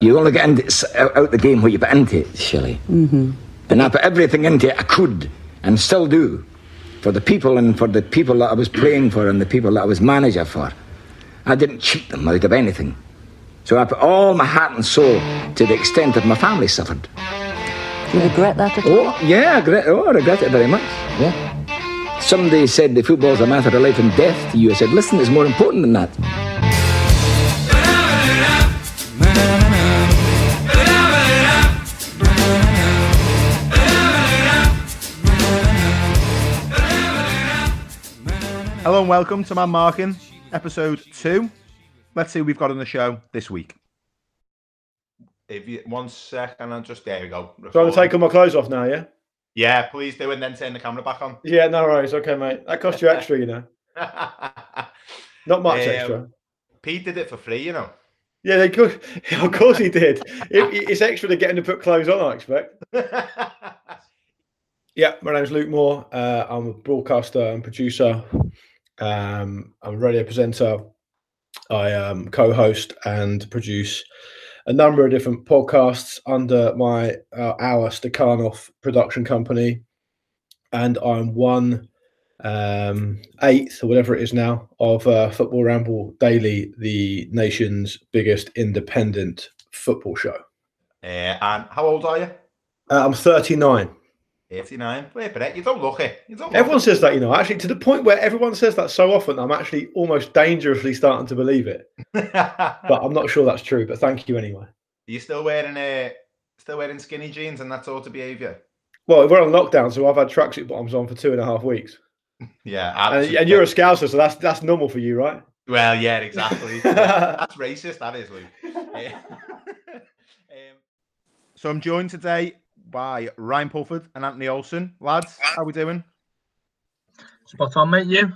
You only get into, out the game what you put into it, Shelley. Mm-hmm. And I put everything into it I could and still do for the people and for the people that I was playing for and the people that I was manager for. I didn't cheat them out of anything. So I put all my heart and soul to the extent that my family suffered. Do you regret that at all? Oh, yeah, I regret, oh, I regret it very much. Yeah. Somebody said the football's a matter of life and death to you. I said, listen, it's more important than that. Hello and welcome to Man Marking, episode two. Let's see who we've got on the show this week. If you one second, and just there we go. So I'm gonna take all my clothes off now, yeah? Yeah, please do, and then turn the camera back on. Yeah, no worries. Okay, mate. That cost you extra, you know. Not much Um, extra. Pete did it for free, you know. Yeah, they could. Of course he did. It, it's extra to getting to put clothes on, I expect. Yeah, my name's Luke Moore. Uh, I'm a broadcaster and producer. Um, I'm a radio presenter. I um, co-host and produce a number of different podcasts under my uh, our Stakhanov production company, and I'm one um, eighth or whatever it is now of uh, Football Ramble Daily, the nation's biggest independent football show. Uh, and how old are you? Uh, I'm 39. 89. Wait for it. You don't look it. You don't look Everyone says that, you know, actually, to the point where everyone says that so often, I'm actually almost dangerously starting to believe it. But I'm not sure that's true. But thank you anyway. Are you still wearing uh, still wearing skinny jeans and that sort of behaviour? Well, we're on lockdown, so I've had tracksuit bottoms on for two and a half weeks, Yeah, and, and you're a scouser, so that's that's normal for you, right? well, yeah, exactly. That's racist. That is, Luke. Yeah. um, So I'm joined today by Ryan Pulford and Anthony Olsen. Lads, how are we doing? Spot on, mate. You?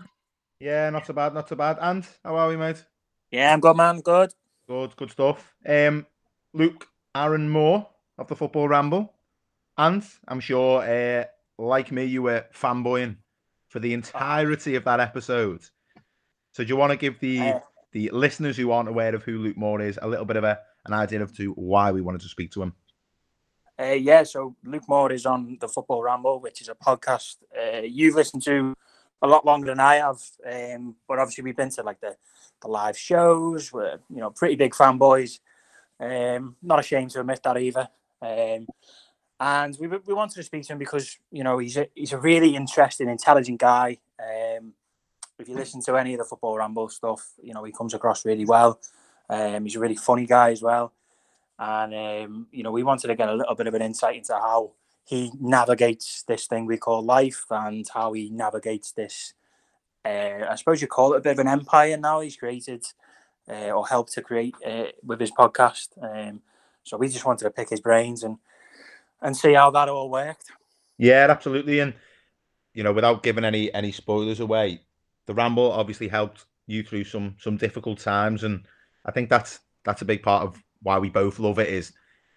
Yeah, not so bad, not so bad. And how are we, mate? Yeah, I'm good, man. Good. Good, good stuff. Um, Luke Aaron Moore of the Football Ramble, and I'm sure, uh, like me, you were fanboying for the entirety of that episode. So, do you want to give the Uh, the listeners who aren't aware of who Luke Moore is a little bit of a an idea of to why we wanted to speak to him? Uh, yeah, so Luke Moore is on the Football Ramble, which is a podcast uh, you've listened to a lot longer than I have. Um, but obviously, we've been to like the, the live shows. We're you know pretty big fanboys. Um, not ashamed to admit that either. Um, and we we wanted to speak to him because you know he's a he's a really interesting, intelligent guy. Um, if you listen to any of the Football Ramble stuff, you know he comes across really well. Um, he's a really funny guy as well and um, you know we wanted to get a little bit of an insight into how he navigates this thing we call life and how he navigates this uh, i suppose you call it a bit of an empire now he's created uh, or helped to create uh, with his podcast. Um, so we just wanted to pick his brains and and see how that all worked. Yeah, absolutely. And you know, without giving any any spoilers away, the ramble obviously helped you through some some difficult times, and I think that's that's a big part of why we both love it. Is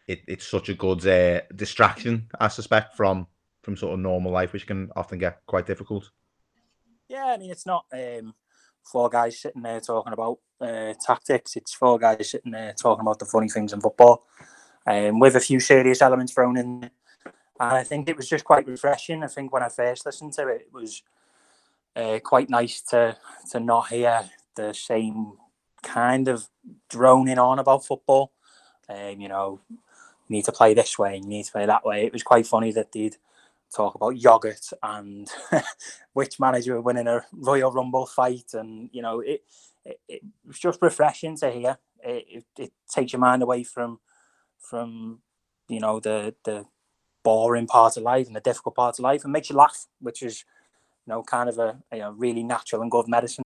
it, it's such a good uh, distraction, I suspect, from from sort of normal life, which can often get quite difficult. Yeah, I mean, it's not um, four guys sitting there talking about uh, tactics. It's four guys sitting there talking about the funny things in football, um, with a few serious elements thrown in. And I think it was just quite refreshing. I think when I first listened to it, it was uh, quite nice to to not hear the same kind of droning on about football. Um, you know, you need to play this way, you need to play that way. It was quite funny that they'd talk about yogurt and which manager would win in a Royal Rumble fight, and you know, it it, it was just refreshing to hear. It, it, it takes your mind away from from you know the the boring part of life and the difficult part of life, and makes you laugh, which is you know kind of a, a really natural and good medicine.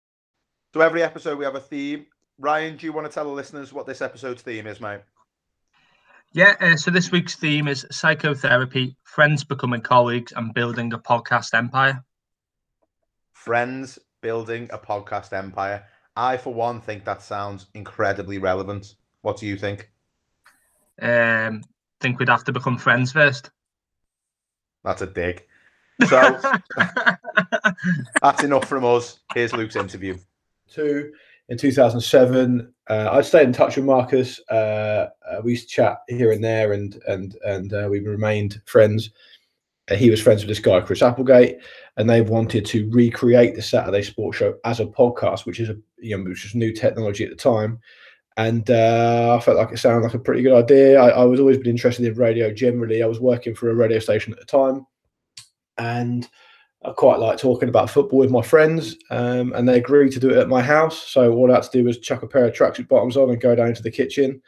So every episode we have a theme. Ryan, do you want to tell the listeners what this episode's theme is, mate? Yeah. Uh, so this week's theme is psychotherapy, friends becoming colleagues, and building a podcast empire. friends building a podcast empire. I, for one, think that sounds incredibly relevant. What do you think? Um, think we'd have to become friends first. That's a dig. So that's enough from us. Here's Luke's interview. to in 2007. Uh, I stayed in touch with Marcus. Uh, uh, we used to chat here and there, and and and uh, we remained friends. Uh, he was friends with this guy, Chris Applegate, and they wanted to recreate the Saturday Sports Show as a podcast, which is a you know which was new technology at the time. And I felt like it sounded like a pretty good idea. I, I was always been interested in radio generally. I was working for a radio station at the time, and I quite like talking about football with my friends, um, and they agreed to do it at my house. So all I had to do was chuck a pair of tracksuit bottoms on and go down to the kitchen.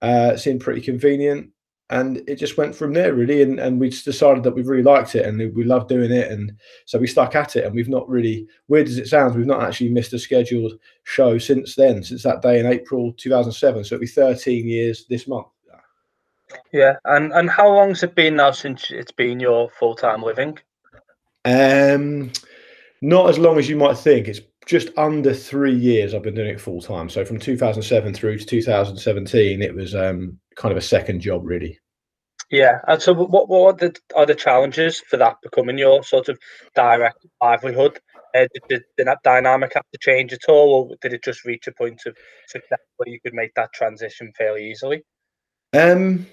Uh, it seemed pretty convenient, and it just went from there really. And, and we just decided that we really liked it and we loved doing it, and so we stuck at it. And we've not really, weird as it sounds, we've not actually missed a scheduled show since then, since that day in April 2007. So it'll be 13 years this month. Yeah, and and how long's it been now since it's been your full time living? Um, not as long as you might think. It's just under three years I've been doing it full time. So from 2007 through to 2017, it was um, kind of a second job, really. Yeah, and so what what are the, are the challenges for that becoming your sort of direct livelihood? Uh, did, did, that dynamic have to change at all, or did it just reach a point of success where you could make that transition fairly easily? Um,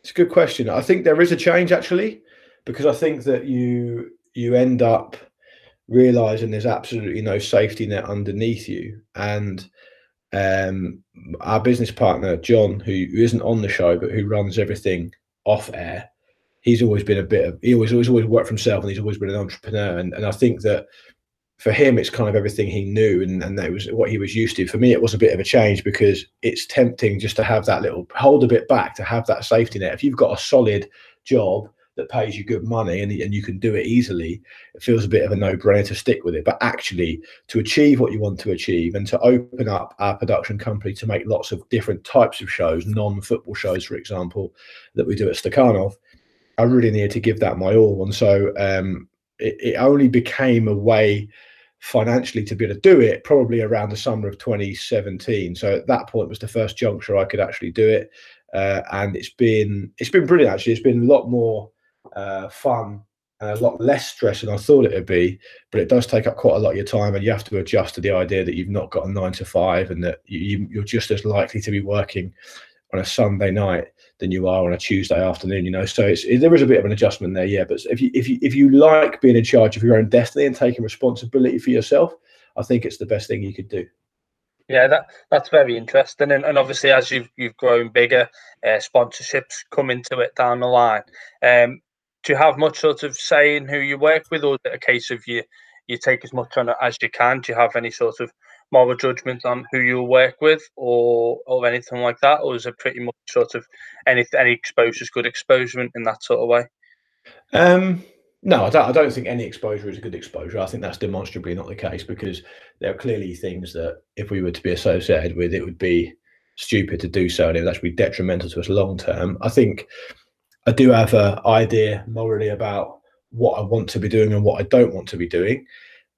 it's a good question. I think there is a change actually, because I think that you you end up realizing there's absolutely no safety net underneath you. And um, our business partner, John, who, who isn't on the show, but who runs everything off air, he's always been a bit of, he always, always, always worked for himself and he's always been an entrepreneur. And, and I think that for him, it's kind of everything he knew and, and that was what he was used to. For me, it was a bit of a change because it's tempting just to have that little hold a bit back to have that safety net. If you've got a solid job that pays you good money and, and you can do it easily, it feels a bit of a no brainer to stick with it. But actually, to achieve what you want to achieve and to open up our production company to make lots of different types of shows, non football shows, for example, that we do at Stakhanov, I really needed to give that my all. And so um, it, it only became a way financially to be able to do it probably around the summer of 2017 so at that point was the first juncture i could actually do it uh, and it's been it's been brilliant actually it's been a lot more uh, fun and a lot less stress than I thought it would be. But it does take up quite a lot of your time, and you have to adjust to the idea that you've not got a nine to five, and that you, you're just as likely to be working on a Sunday night than you are on a Tuesday afternoon. You know, so it's it, there is a bit of an adjustment there, yeah. But if you if you if you like being in charge of your own destiny and taking responsibility for yourself, I think it's the best thing you could do. Yeah, that that's very interesting, and, and obviously as you've you've grown bigger, uh, sponsorships come into it down the line. Um, do you have much sort of say in who you work with, or is it a case of you you take as much on it as you can? Do you have any sort of moral judgment on who you work with, or or anything like that, or is it pretty much sort of any any exposure is good exposure in that sort of way? Um, no, I don't. I don't think any exposure is a good exposure. I think that's demonstrably not the case because there are clearly things that if we were to be associated with, it would be stupid to do so, and it would actually be detrimental to us long term. I think I do have an idea morally about what I want to be doing and what I don't want to be doing.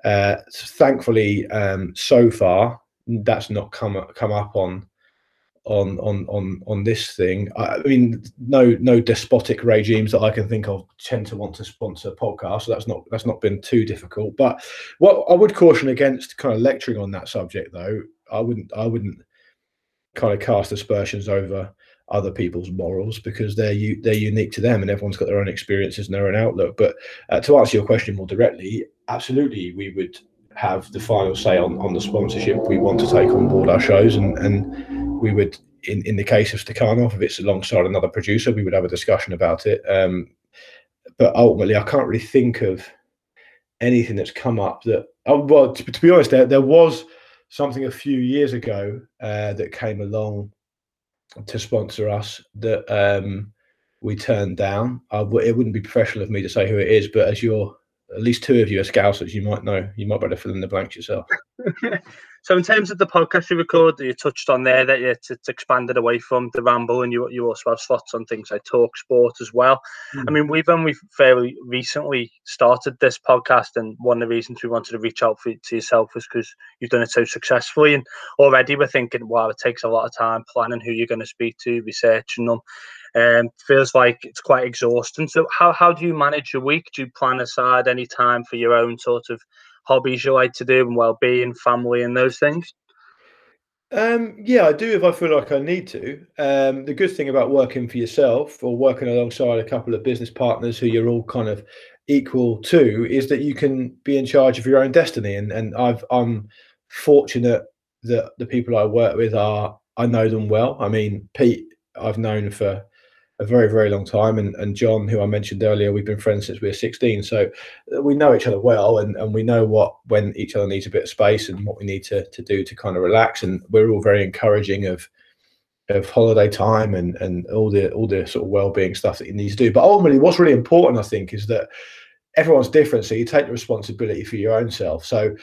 Uh, thankfully, um, so far that's not come come up on on on on on this thing. I, mean, no no despotic regimes that I can think of tend to want to sponsor podcasts. So that's not that's not been too difficult. But what I would caution against kind of lecturing on that subject, though, I wouldn't I wouldn't kind of cast aspersions over other people's morals because they're they're unique to them and everyone's got their own experiences and their own outlook. But uh, to answer your question more directly, absolutely, we would have the final say on, on the sponsorship we want to take on board our shows and and we would in, in the case of Stakhanov, if it's alongside another producer, we would have a discussion about it. Um, but ultimately, I can't really think of anything that's come up that. Oh, well, to, to be honest, there, there was something a few years ago uh, that came along to sponsor us that um, we turned down. it wouldn't be professional of me to say who it is, but as you're at least two of you are scousers, you might know. You might better fill in the blanks yourself. so, in terms of the podcast you record, that you touched on there that it's, it's expanded away from the ramble, and you you also have slots on things like talk sport as well. Mm. I mean, we've only fairly recently started this podcast, and one of the reasons we wanted to reach out for, to yourself was because you've done it so successfully, and already we're thinking, wow, it takes a lot of time planning who you're going to speak to, researching them. Um, feels like it's quite exhausting. So, how, how do you manage your week? Do you plan aside any time for your own sort of hobbies you like to do and well being, family, and those things? Um, yeah, I do if I feel like I need to. Um, the good thing about working for yourself or working alongside a couple of business partners who you're all kind of equal to is that you can be in charge of your own destiny. And and I've I'm fortunate that the people I work with are I know them well. I mean, Pete, I've known for a very very long time. And, and john who i mentioned earlier we've been friends since we were 16 so we know each other well and, and we know what when each other needs a bit of space and what we need to, to do to kind of relax. And we're all very encouraging of of holiday time and and all the all the sort of well-being stuff that you need to do. But ultimately what's really important i think is that everyone's different. So you take the responsibility for your own self. So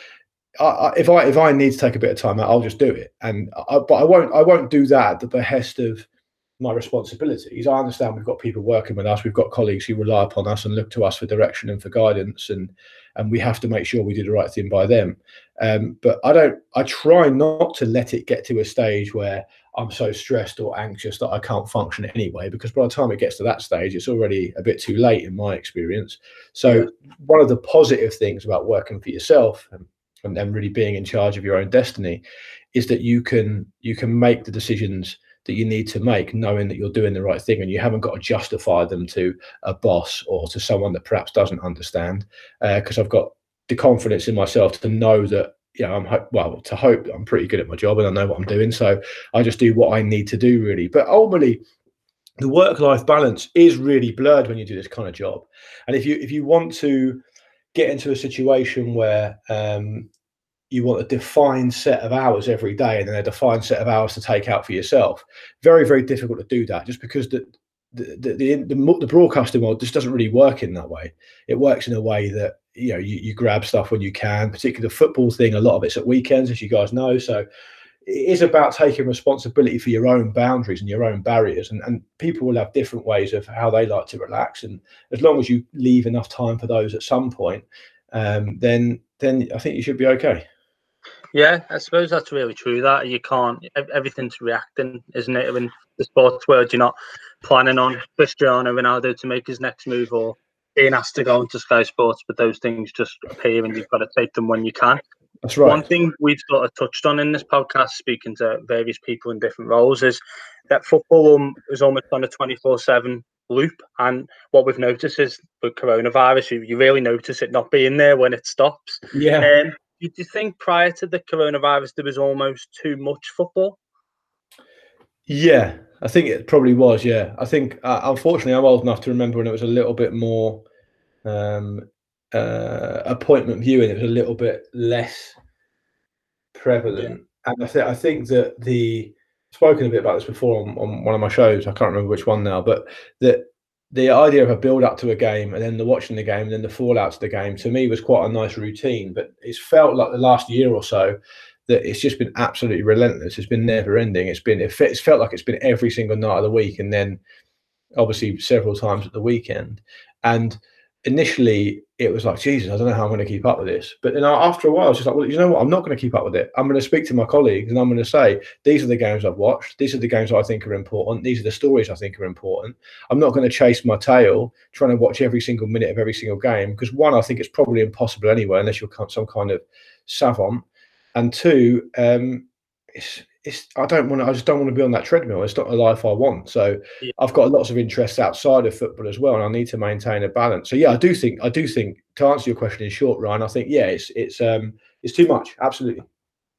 I, I, if I if I need to take a bit of time out, I'll just do it, and I, but I won't I won't do that at the behest of my responsibilities. I understand we've got people working with us, we've got colleagues who rely upon us and look to us for direction and for guidance, and and we have to make sure we do the right thing by them. Um, but I don't. I try not to let it get to a stage where I'm so stressed or anxious that I can't function anyway. Because by the time it gets to that stage, it's already a bit too late in my experience. So one of the positive things about working for yourself and, and, really being in charge of your own destiny is that you can you can make the decisions that you need to make, knowing that you're doing the right thing and you haven't got to justify them to a boss or to someone that perhaps doesn't understand. Because uh, I've got the confidence in myself to know that you know, I'm well to hope I'm pretty good at my job and I know what I'm doing. So I just do what I need to do really. But ultimately, the work-life balance is really blurred when you do this kind of job. And if you if you want to get into a situation where um, you want a defined set of hours every day and then a defined set of hours to take out for yourself. Very, very difficult to do that just because the the, the, the, the broadcasting world just doesn't really work in that way. It works in a way that you know you, you grab stuff when you can, particularly the football thing. A lot of it's at weekends, as you guys know. So it is about taking responsibility for your own boundaries and your own barriers. And, and people will have different ways of how they like to relax. And as long as you leave enough time for those at some point, um, then then I think you should be okay. Yeah, I suppose that's really true. That you can't everything's reacting, isn't it? In the sports world, you're not planning on Cristiano Ronaldo to make his next move or being asked to go into Sky Sports, but those things just appear, and you've got to take them when you can. That's right. One thing we've sort of touched on in this podcast, speaking to various people in different roles, is that football is almost on a twenty four seven loop. And what we've noticed is with coronavirus, you, you really notice it not being there when it stops. Yeah. Um, do you think prior to the coronavirus there was almost too much football? Yeah, I think it probably was. Yeah, I think uh, unfortunately I'm old enough to remember when it was a little bit more um, uh, appointment viewing. It was a little bit less prevalent, yeah. and I think I think that the spoken a bit about this before on, on one of my shows. I can't remember which one now, but that the idea of a build up to a game and then the watching the game and then the fallout to the game to me was quite a nice routine. But it's felt like the last year or so that it's just been absolutely relentless. It's been never ending. It's been it's felt like it's been every single night of the week and then obviously several times at the weekend. And initially it was like, Jesus, I don't know how I'm going to keep up with this. But then after a while, I was just like, well, you know what? I'm not going to keep up with it. I'm going to speak to my colleagues and I'm going to say, these are the games I've watched. These are the games I think are important. These are the stories I think are important. I'm not going to chase my tail trying to watch every single minute of every single game because one, I think it's probably impossible anyway, unless you're some kind of savant. And two, um, it's, it's I don't want to. I just don't want to be on that treadmill. It's not a life I want. So yeah. I've got lots of interests outside of football as well, and I need to maintain a balance. So yeah, I do think I do think to answer your question in short, Ryan, I think yeah, it's it's um it's too much. Absolutely.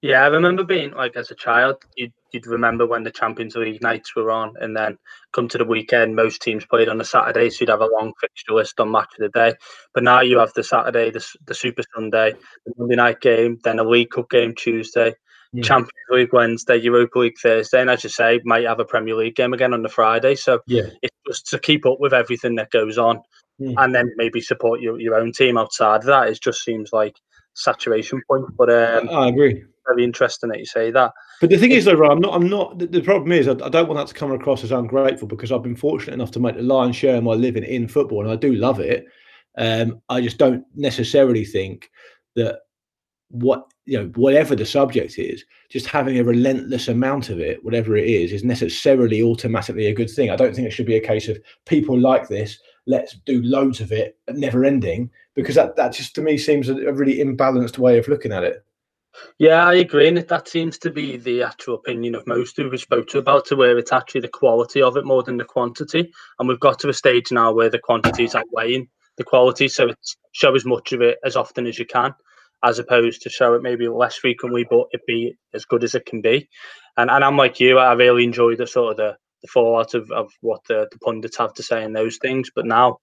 Yeah, I remember being like as a child, you'd, you'd remember when the Champions League nights were on, and then come to the weekend, most teams played on a Saturday, so you'd have a long fixture list on match of the day. But now you have the Saturday, the, the Super Sunday, the Monday night game, then a League Cup game Tuesday, yeah. Champions League Wednesday, Europa League Thursday, and as you say, might have a Premier League game again on the Friday. So yeah, it's just to keep up with everything that goes on, yeah. and then maybe support your, your own team outside of that. It just seems like saturation point. But um, I agree. Very interesting that you say that. But the thing is, though, I'm not. I'm not. The, the problem is, I, I, don't want that to come across as ungrateful because I've been fortunate enough to make the lion's share of my living in football, and I do love it. Um, I just don't necessarily think that what you know whatever the subject is just having a relentless amount of it whatever it is is necessarily automatically a good thing i don't think it should be a case of people like this let's do loads of it never ending because that that just to me seems a, really imbalanced way of looking at it Yeah, I agree. And that seems to be the actual opinion of most who we spoke to about it, where it's actually the quality of it more than the quantity. And we've got to a stage now where the quantity is outweighing the quality. So it's show as much of it as often as you can, as opposed to show it maybe less frequently, but it be as good as it can be. And and I'm like you, I really enjoy the sort of the, the fallout of, of what the, the pundits have to say in those things. But now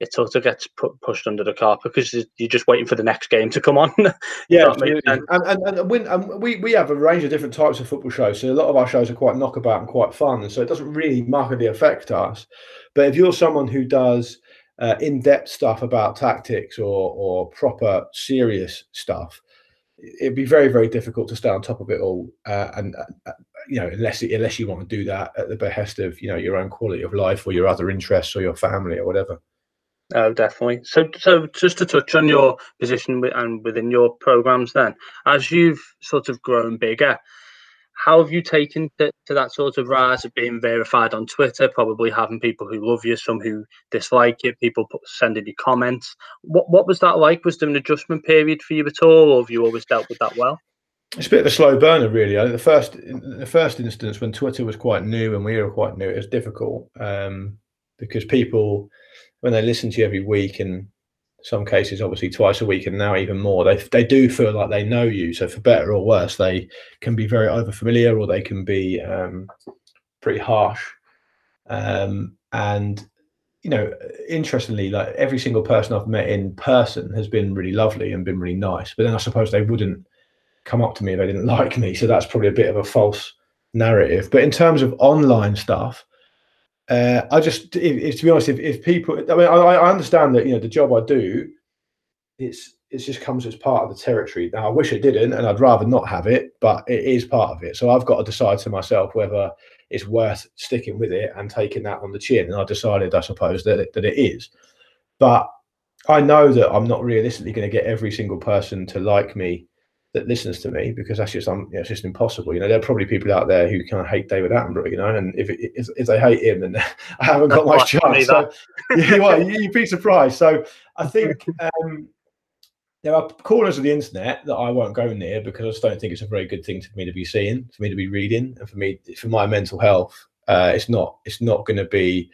it sort of gets pu- pushed under the carpet because you're just waiting for the next game to come on. yeah, and, and, and, when, and we, we have a range of different types of football shows. So a lot of our shows are quite knockabout and quite fun. And so it doesn't really markedly affect us. But if you're someone who does uh, in-depth stuff about tactics or, or proper serious stuff, it'd be very, very difficult to stay on top of it all. Uh, and, uh, you know, unless, unless you want to do that at the behest of, you know, your own quality of life or your other interests or your family or whatever. Oh, definitely. So, so just to touch on your position and within your programs, then, as you've sort of grown bigger, how have you taken to, to, that sort of rise of being verified on Twitter? Probably having people who love you, some who dislike it, people put, sending you comments. What what was that like? Was there an adjustment period for you at all, or have you always dealt with that well? It's a bit of a slow burner, really. I think the first the first instance when Twitter was quite new and we were quite new, it was difficult um, because people when they listen to you every week and some cases obviously twice a week and now even more. They they do feel like they know you so for better or worse they can be very over familiar or they can be um, pretty harsh. Um, and you know interestingly like every single person i've met in person has been really lovely and been really nice but then i suppose they wouldn't come up to me if they didn't like me so that's probably a bit of a false narrative. But in terms of online stuff uh, I just, if, if, to be honest, if, if people, I mean, I, I, understand that you know the job I do, it's it just comes as part of the territory. Now, I wish it didn't, and I'd rather not have it, but it is part of it. So I've got to decide to myself whether it's worth sticking with it and taking that on the chin. And I decided, I suppose, that that it is. But I know that I'm not realistically going to get every single person to like me that listens to me because that's just um, you know, it's just impossible. You know, there are probably people out there who kind of hate David Attenborough. You know, and if if, if they hate him, then I haven't got much chance. So, yeah, well, you'd be surprised. So I think um, there are corners of the internet that I won't go near because I just don't think it's a very good thing for me to be seeing, for me to be reading, and for me for my mental health. Uh, it's not it's not going to be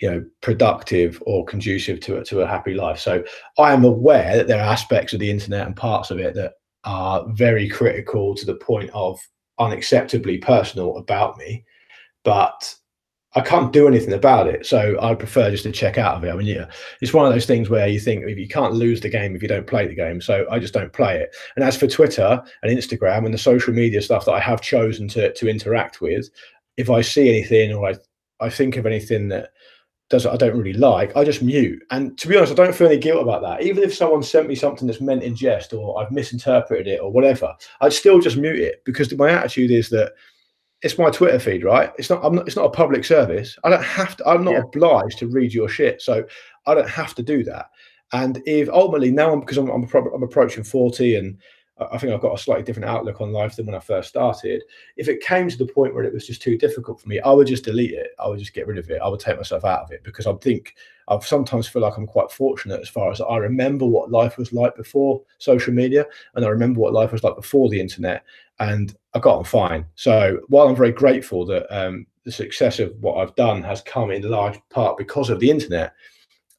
you know productive or conducive to a, to a happy life so i am aware that there are aspects of the internet and parts of it that are very critical to the point of unacceptably personal about me, but I can't do anything about it. So I prefer just to check out of it. I mean, yeah, it's one of those things where you think if you can't lose the game if you don't play the game. So I just don't play it. And as for Twitter and Instagram and the social media stuff that I have chosen to to interact with, if I see anything or I I think of anything that does I don't really like, I just mute. And to be honest, I don't feel any guilt about that. Even if someone sent me something that's meant in jest or I've misinterpreted it or whatever, I'd still just mute it because my attitude is that it's my Twitter feed, right? It's not. I'm not. It's not a public service. I don't have to. I'm not yeah. obliged to read your shit, so I don't have to do that. And if ultimately now, I'm because I'm I'm, I'm approaching forty and I think I've got a slightly different outlook on life than when I first started. If it came to the point where it was just too difficult for me, I would just delete it. I would just get rid of it. I would take myself out of it because I think I sometimes feel like I'm quite fortunate as far as I remember what life was like before social media and I remember what life was like before the internet and I got on fine. So while I'm very grateful that um, the success of what I've done has come in large part because of the internet,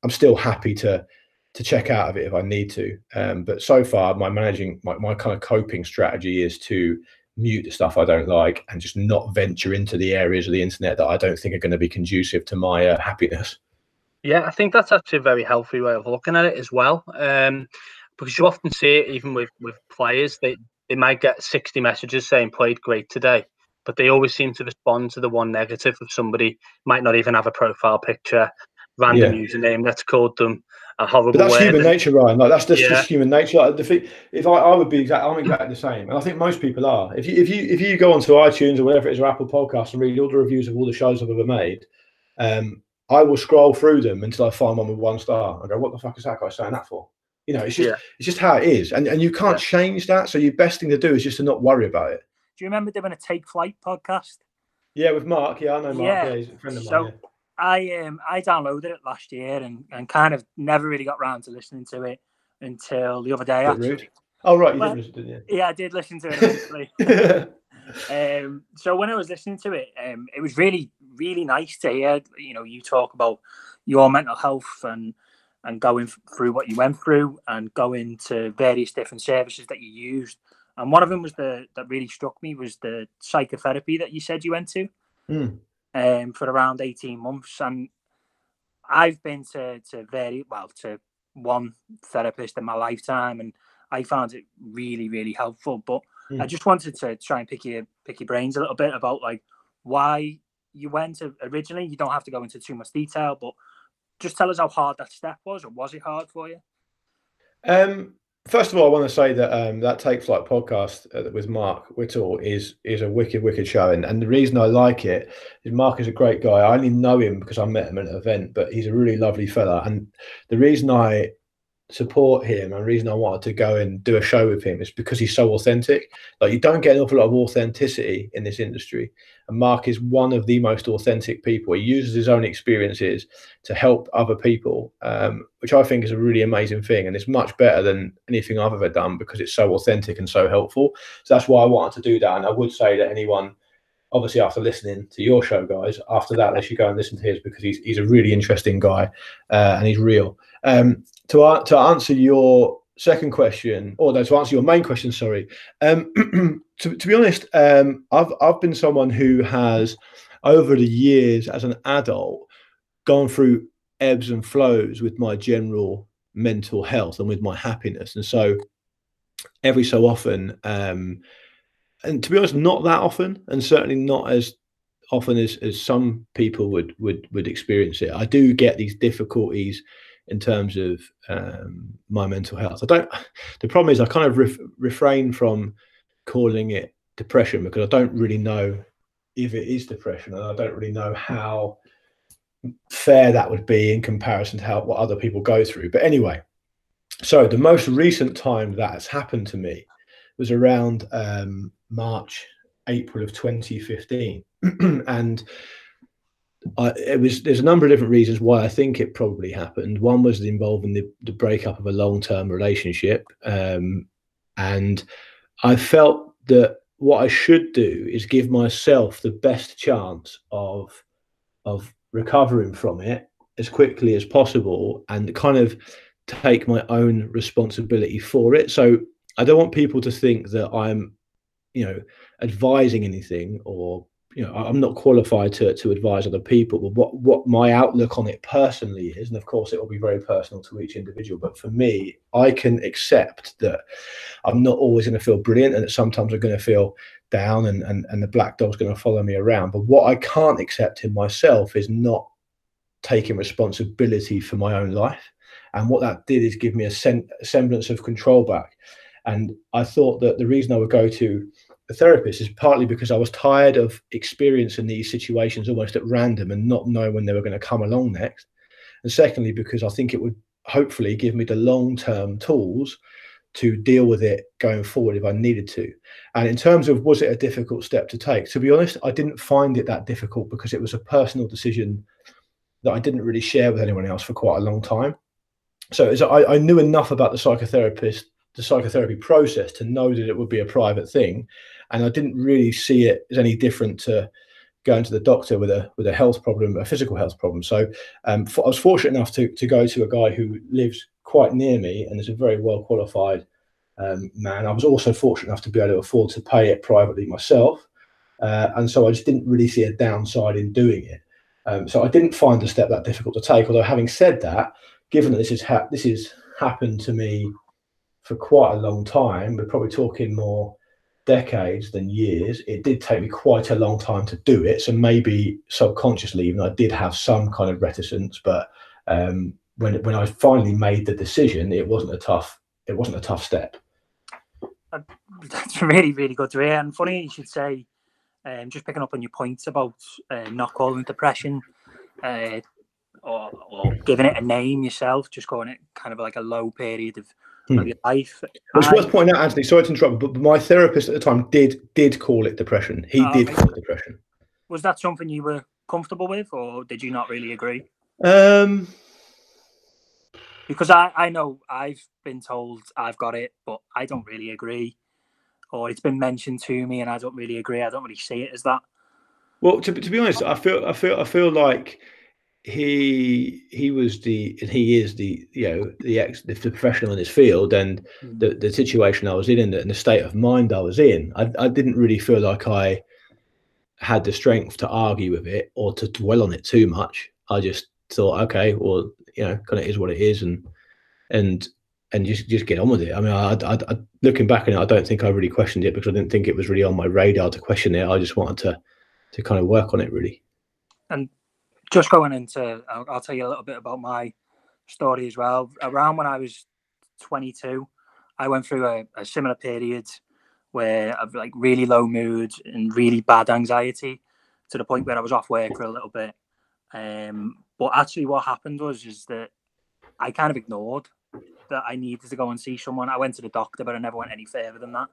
I'm still happy to to check out of it if I need to. Um, but so far, my managing, my, my kind of coping strategy is to mute the stuff I don't like and just not venture into the areas of the internet that I don't think are going to be conducive to my uh, happiness. Yeah, I think that's actually a very healthy way of looking at it as well. Um, because you often see it even with, with players, they, they might get 60 messages saying played great today, but they always seem to respond to the one negative of somebody might not even have a profile picture, random yeah. username that's called them a horrible. But that's human nature, Ryan. Like that's just, yeah. just human nature. Like, if, if I, I would be exact, I'm exactly the same, and I think most people are. If you if you if you go onto iTunes or whatever it is or Apple Podcasts and read all the reviews of all the shows I've ever made, um, I will scroll through them until I find one with one star and go, "What the fuck is that guy saying that for?" You know, it's just yeah. it's just how it is, and and you can't yeah. change that. So your best thing to do is just to not worry about it. Do you remember doing a Take Flight podcast? Yeah, with Mark. Yeah, I know Mark. Yeah, yeah he's a friend of so, mine. I um I downloaded it last year and, and kind of never really got around to listening to it until the other day. Actually, Oh right, you Well, did listen, didn't Yeah, I did listen to it um, so when I was listening to it, um, it was really, really nice to hear. You know, you talk about your mental health and and going through what you went through and going to various different services that you used. And one of them was the that really struck me was the psychotherapy that you said you went to Hmm. Um, for around eighteen months. And I've been to to very well to one therapist in my lifetime, and I found it really, really helpful. But I Mm. just wanted to try and pick your pick your brains a little bit about like why you went originally. You don't have to go into too much detail, but just tell us how hard that step was, or was it hard for you? Um, first of all, I want to say that um, that Take Flight podcast uh, with Mark Whittle is is a wicked, wicked show, and, and the reason I like it is Mark is a great guy. I only know him because I met him at an event, but he's a really lovely fella, and the reason I support him and the reason I wanted to go and do a show with him is because he's so authentic. Like you don't get an awful lot of authenticity in this industry, and Mark is one of the most authentic people. He uses his own experiences to help other people, um, which I think is a really amazing thing. And it's much better than anything I've ever done because it's so authentic and so helpful. So that's why I wanted to do that. And I would say that anyone, obviously, after listening to your show, guys, after that, they should go and listen to his because he's, he's a really interesting guy uh, and he's real. Um, to, to answer your second question, or no, to answer your main question, sorry. Um, to, to be honest, um, I've, I've been someone who has, over the years as an adult, gone through ebbs and flows with my general mental health and with my happiness. And so every so often, um, and to be honest, not that often, and certainly not as often as, as some people would would would experience it. I do get these difficulties in terms of um, my mental health. I don't. The problem is I kind of ref, refrain from calling it depression because I don't really know if it is depression, and I don't really know how fair that would be in comparison to how what other people go through. But anyway, so the most recent time that has happened to me was around um, March, April of 2015, and I, it was there's a number of different reasons why I think it probably happened. One was involving the, the breakup of a long term relationship, um, and I felt that what I should do is give myself the best chance of of recovering from it as quickly as possible and kind of take my own responsibility for it. So I don't want people to think that I'm, you know, advising anything or you know I'm not qualified to to advise other people. But what what my outlook on it personally is, and of course it will be very personal to each individual. But for me, I can accept that I'm not always going to feel brilliant, and that sometimes I'm going to feel down, and and and the black dog's going to follow me around. But what I can't accept in myself is not taking responsibility for my own life. And what that did is give me a, semblance of control back. And I thought that the reason I would go to a therapist is partly because I was tired of experiencing these situations almost at random and not knowing when they were going to come along next. And secondly, because I think it would hopefully give me the long term tools to deal with it going forward if I needed to. And in terms of was it a difficult step to take, to be honest, I didn't find it that difficult because it was a personal decision that I didn't really share with anyone else for quite a long time. So as I, I knew enough about the psychotherapist, the psychotherapy process to know that it would be a private thing, and I didn't really see it as any different to going to the doctor with a with a health problem, a physical health problem. So um, I was fortunate enough to to go to a guy who lives quite near me and is a very well qualified um, man. I was also fortunate enough to be able to afford to pay it privately myself, uh, and so I just didn't really see a downside in doing it. Um, so I didn't find the step that difficult to take. Although having said that, given that this is ha- this has happened to me for quite a long time, we're probably talking more decades than years. It did take me quite a long time to do it, so maybe subconsciously, even I did have some kind of reticence. But um, when when I finally made the decision, it wasn't a tough it wasn't a tough step. That's really, really good to hear. And funny you should say, um, just picking up on your points about uh, not calling depression uh, or, or giving it a name yourself, just calling it kind of like a low period of, Hmm. life. It's I- worth pointing out, Anthony. Sorry to interrupt, but my therapist at the time did did call it depression. He Oh, did call it depression. was that something you were comfortable with, or did you not really agree? Um, Because because I, I know I've been told I've got it, but I don't really agree. Or it's been mentioned to me and I don't really agree. I don't really see it as that. Well, to, to be honest, I feel I feel I feel like he he was the and he is the you know the ex the professional in his field and Mm. the, the situation I was in and the, and the state of mind I was in. I, I didn't really feel like I had the strength to argue with it or to dwell on it too much. I just thought, okay, well, you know, kind of is what it is, and and and just just get on with it. I mean, I, I, I looking back on it, I don't think I really questioned it because I didn't think it was really on my radar to question it. I just wanted to to kind of work on it really. Just going into I'll, I'll tell you a little bit about my story as well. Around when i was 22 i went through a, a similar period where i've like really low mood and really bad anxiety to the point where i was off work for a little bit. Um but actually what happened was is that i kind of ignored that i needed to go and see someone. I went to the doctor but i never went any further than that.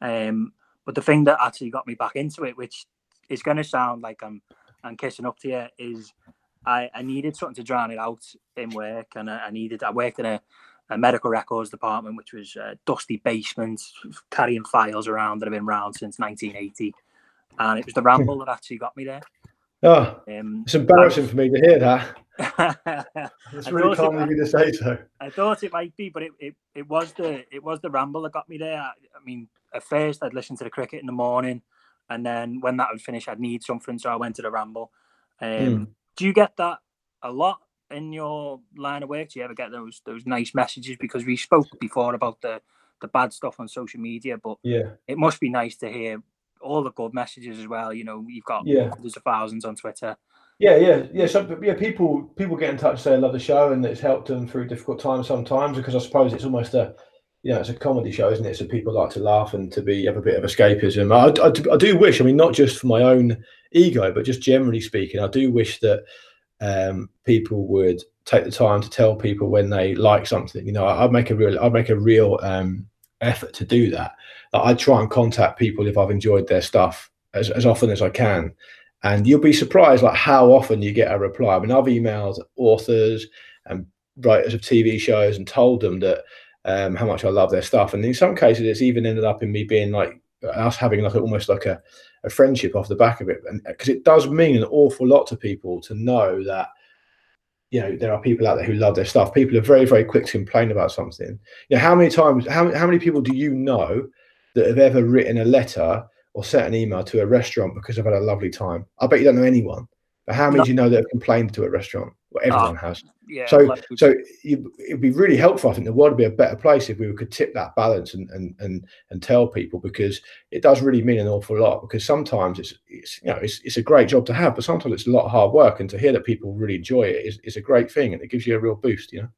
Um but the thing that actually got me back into it which is going to sound like i'm and kissing up to you is I, I needed something to drown it out in work and I, I needed I worked in a, a medical records department which was a dusty basement carrying files around that have been around since 1980 and it was the ramble that actually got me there Oh, um, it's embarrassing for me to hear that. It's really kind of you to say so. I thought it might be but it, it, it was the it was the ramble that got me there I, I mean at first I'd listen to the cricket in the morning and then when that would finish I'd need something so I went to the ramble um, Mm. do you get that a lot in your line of work? Do you ever get those those nice messages? Because we spoke before about the the bad stuff on social media, but Yeah, it must be nice to hear all the good messages as well. You know, you've got Yeah. hundreds of thousands on Twitter. yeah, yeah, yeah. So yeah, people people get in touch say they love the show and it's helped them through difficult times sometimes because I suppose it's almost a you know it's a comedy show, isn't it? So people like to laugh and to be have a bit of escapism. I, I, do- I do wish, I mean, not just for my own ego, but just generally speaking, I do wish that um, people would take the time to tell people when they like something. You know, I, I'd make a real, I'd make a real um, effort to do that. Like, I try and contact people if I've enjoyed their stuff as, as often as I can. And you'll be surprised like how often you get a reply. I mean, I've emailed authors and writers of TV shows and told them that um, how much I love their stuff. And in some cases, it's even ended up in me being like us having like almost like a, a friendship off the back of it. And because it does mean an awful lot to people to know that you know there are people out there who love their stuff. People are very very quick to complain about something. You know, how many times how how many people do you know that have ever written a letter or sent an email to a restaurant because they've had a lovely time? I bet you don't know anyone. But how many No. do you know that have complained to a restaurant? Well, everyone has. Yeah. So, like- so you, it'd be really helpful. I think the world would be a better place if we could tip that balance and and and and tell people because it does really mean an awful lot. Because sometimes it's it's you know it's it's a great job to have, but sometimes it's a lot of hard work. And to hear that people really enjoy it is, is a great thing, and it gives you a real boost. You know.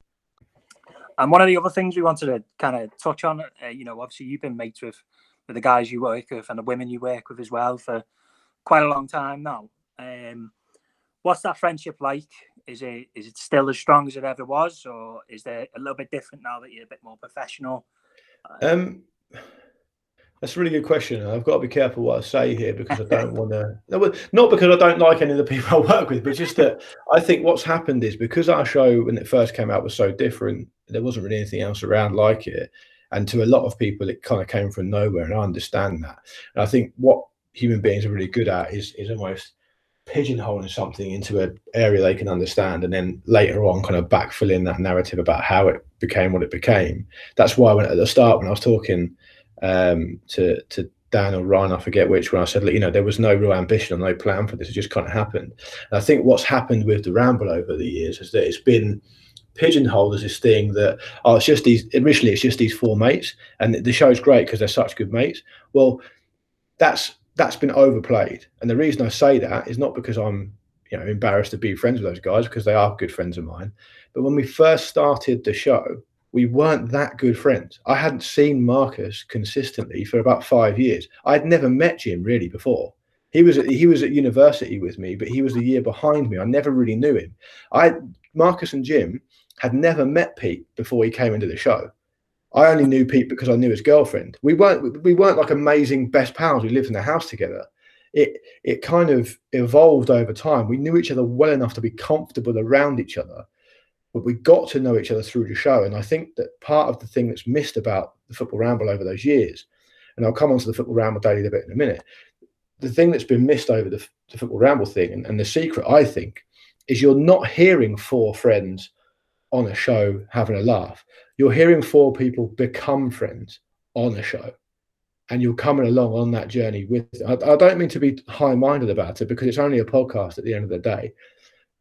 And one of the other things we wanted to kind of touch on, uh, you know, obviously you've been mates with, with the guys you work with and the women you work with as well for quite a long time now. Um, what's that friendship like? Is it is it still as strong as it ever was, or is there a little bit different now that you're a bit more professional? Um, that's a really good question. I've got to be careful what I say here because I don't want to. No, not because I don't like any of the people I work with, but just that I think what's happened is because our show when it first came out was so different, there wasn't really anything else around like it, and to a lot of people it kind of came from nowhere, and I understand that. And I think what human beings are really good at is is almost pigeonholing something into an area they can understand and then later on kind of backfilling that narrative about how it became what it became that's why when at the start when i was talking um, to to Dan or Ryan, I forget which, when I said, you know, there was no real ambition or no plan for this. It just kind of happened. And I think what's happened with the Ramble over the years is that it's been pigeonholed as this thing that, oh, it's just these, initially, it's just these four mates. And the show's great because they're such good mates. Well, that's that's been overplayed. And the reason I say that is not because I'm, you know, embarrassed to be friends with those guys because they are good friends of mine. But when we first started the show, we weren't that good friends. I hadn't seen Marcus consistently for about five years. I'd never met Jim really before. He was at, he was at university with me, but he was a year behind me. I never really knew him. I Marcus and Jim had never met Pete before he came into the show. I only knew Pete because I knew his girlfriend. We weren't we weren't like amazing best pals. We lived in a house together. It it kind of evolved over time. We knew each other well enough to be comfortable around each other but we got to know each other through the show. And I think that part of the thing that's missed about the football ramble over those years, and I'll come on to the football ramble daily a bit in a minute. The thing that's been missed over the, the football ramble thing, and, and the secret, I think, is you're not hearing four friends on a show having a laugh. You're hearing four people become friends on a show and you're coming along on that journey with I, I, don't mean to be high-minded about it because it's only a podcast at the end of the day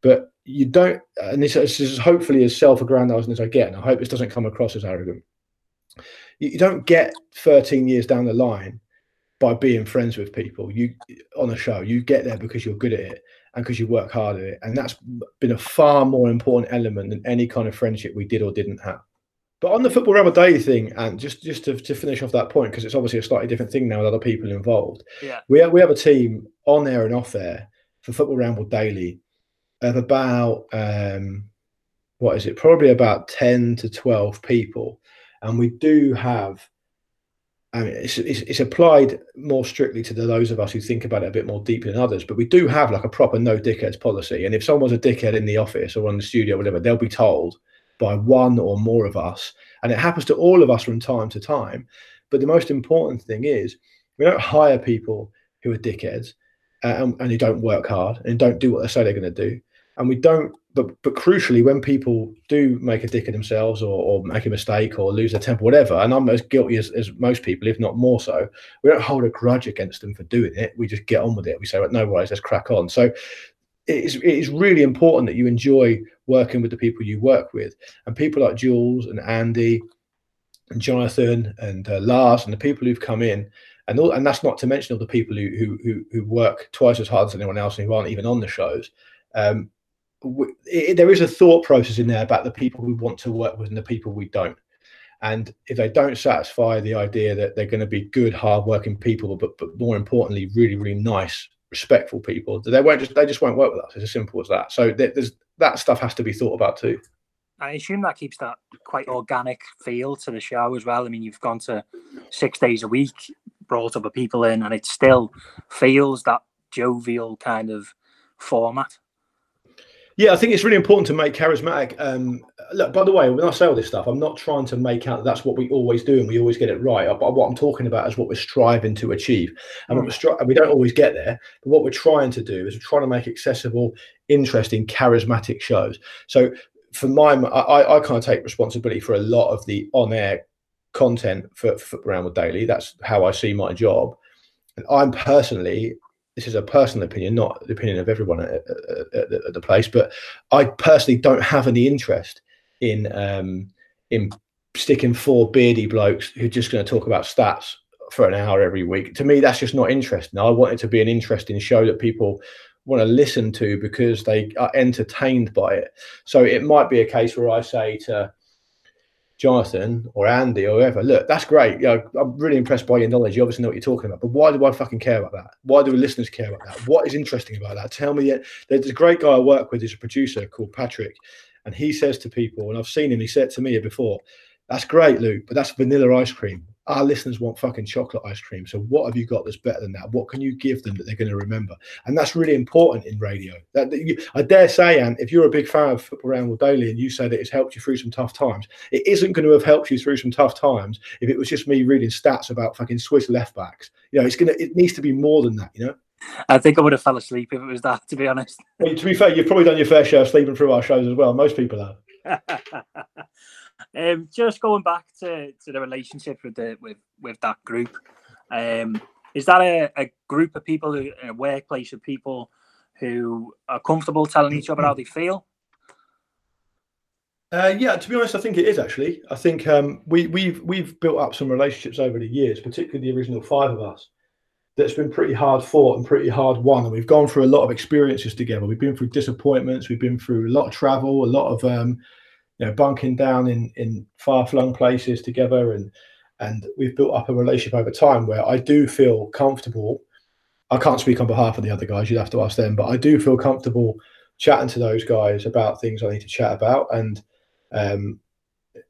but you don't and this, this is hopefully as self-aggrandizing as i get and i hope this doesn't come across as arrogant. You, you don't get 13 years down the line by being friends with people you on a show. You get there because you're good at it and because you work hard at it and that's been a far more important element than any kind of friendship we did or didn't have but on the football ramble daily thing, and just just to, to finish off that point, because it's obviously a slightly different thing now with other people involved. Yeah. We have, we have a team on there and off there for football ramble daily of about um, what is it? Probably about ten to twelve people, and we do have. I mean, it's, it's, it's applied more strictly to those of us who think about it a bit more deeply than others. But we do have like a proper no dickheads policy, and if someone's a dickhead in the office or on the studio, or whatever, they'll be told by one or more of us. And it happens to all of us from time to time. But the most important thing is we don't hire people who are dickheads uh, and, and who don't work hard and don't do what they say they're going to do. And we don't, but but crucially, when people do make a dick of themselves or, or make a mistake or lose their temper, whatever, and I'm as guilty as, as most people, if not more so, we don't hold a grudge against them for doing it. We just get on with it. We say, well, no worries, let's crack on. So it is, it is really important that you enjoy working with the people you work with. And people like Jules and Andy and Jonathan and uh, Lars and the people who've come in, and all, and that's not to mention all the people who, who, who who work twice as hard as anyone else and who aren't even on the shows. Um, it, there is a thought process in there about the people we want to work with and the people we don't. And if they don't satisfy the idea that they're going to be good, hardworking people, but but more importantly, really, really nice respectful people. They won't just they just won't work with us. It's as simple as that. So there's that stuff has to be thought about too. I assume that keeps that quite organic feel to the show as well. I mean, you've gone to six days a week, brought other people in, and it still feels that jovial kind of format. Yeah, I think it's really important to make charismatic. Um, look, by the way, when I say all this stuff, I'm not trying to make out that that's what we always do and we always get it right. But what I'm talking about is what we're striving to achieve, and we're stri- we don't always get there. But what we're trying to do is we're trying to make accessible, interesting, charismatic shows. So for my, I, I kind of take responsibility for a lot of the on-air content for, for Football Ramble Daily. That's how I see my job. And I'm personally this is a personal opinion, not the opinion of everyone at, at, at, at, the place, but I personally don't have any interest in um, in sticking four beardy blokes who are just going to talk about stats for an hour every week. To me, that's just not interesting. I want it to be an interesting show that people want to listen to because they are entertained by it. So it might be a case where I say to Jonathan or Andy or whoever, look, that's great. You know, I'm really impressed by your knowledge. You obviously know what you're talking about. But why do I fucking care about that? Why do listeners care about that? What is interesting about that? Tell me. Yet there's a great guy I work with, he's a producer called Patrick, and he says to people, and I've seen him, he said to me before, that's great, Luke, but that's vanilla ice cream our listeners want fucking chocolate ice cream. So what have you got that's better than that? What can you give them that they're going to remember? And that's really important in radio. That, that you, I dare say, and if you're a big fan of Football Ramble Daily and you say that it's helped you through some tough times, it isn't going to have helped you through some tough times if it was just me reading stats about fucking Swiss left backs. You know, it's gonna. It needs to be more than that. You know. I think I would have fell asleep if it was that. To be honest. Well, to be fair, you've probably done your fair share of sleeping through our shows as well. Most people have. Um, just going back to, to the relationship with the with with that group, um, is that a, a group of people, who, a workplace of people who are comfortable telling each other how they feel? Uh, yeah, to be honest, I think it is actually. I think um, we, we've we've built up some relationships over the years, particularly the original five of us. That's been pretty hard fought and pretty hard won, and we've gone through a lot of experiences together. We've been through disappointments, we've been through a lot of travel, a lot of um, you know, bunking down in in far flung places together, and and we've built up a relationship over time where I do feel comfortable. I can't speak on behalf of the other guys; you'd have to ask them, but I do feel comfortable chatting to those guys about things I need to chat about, and um,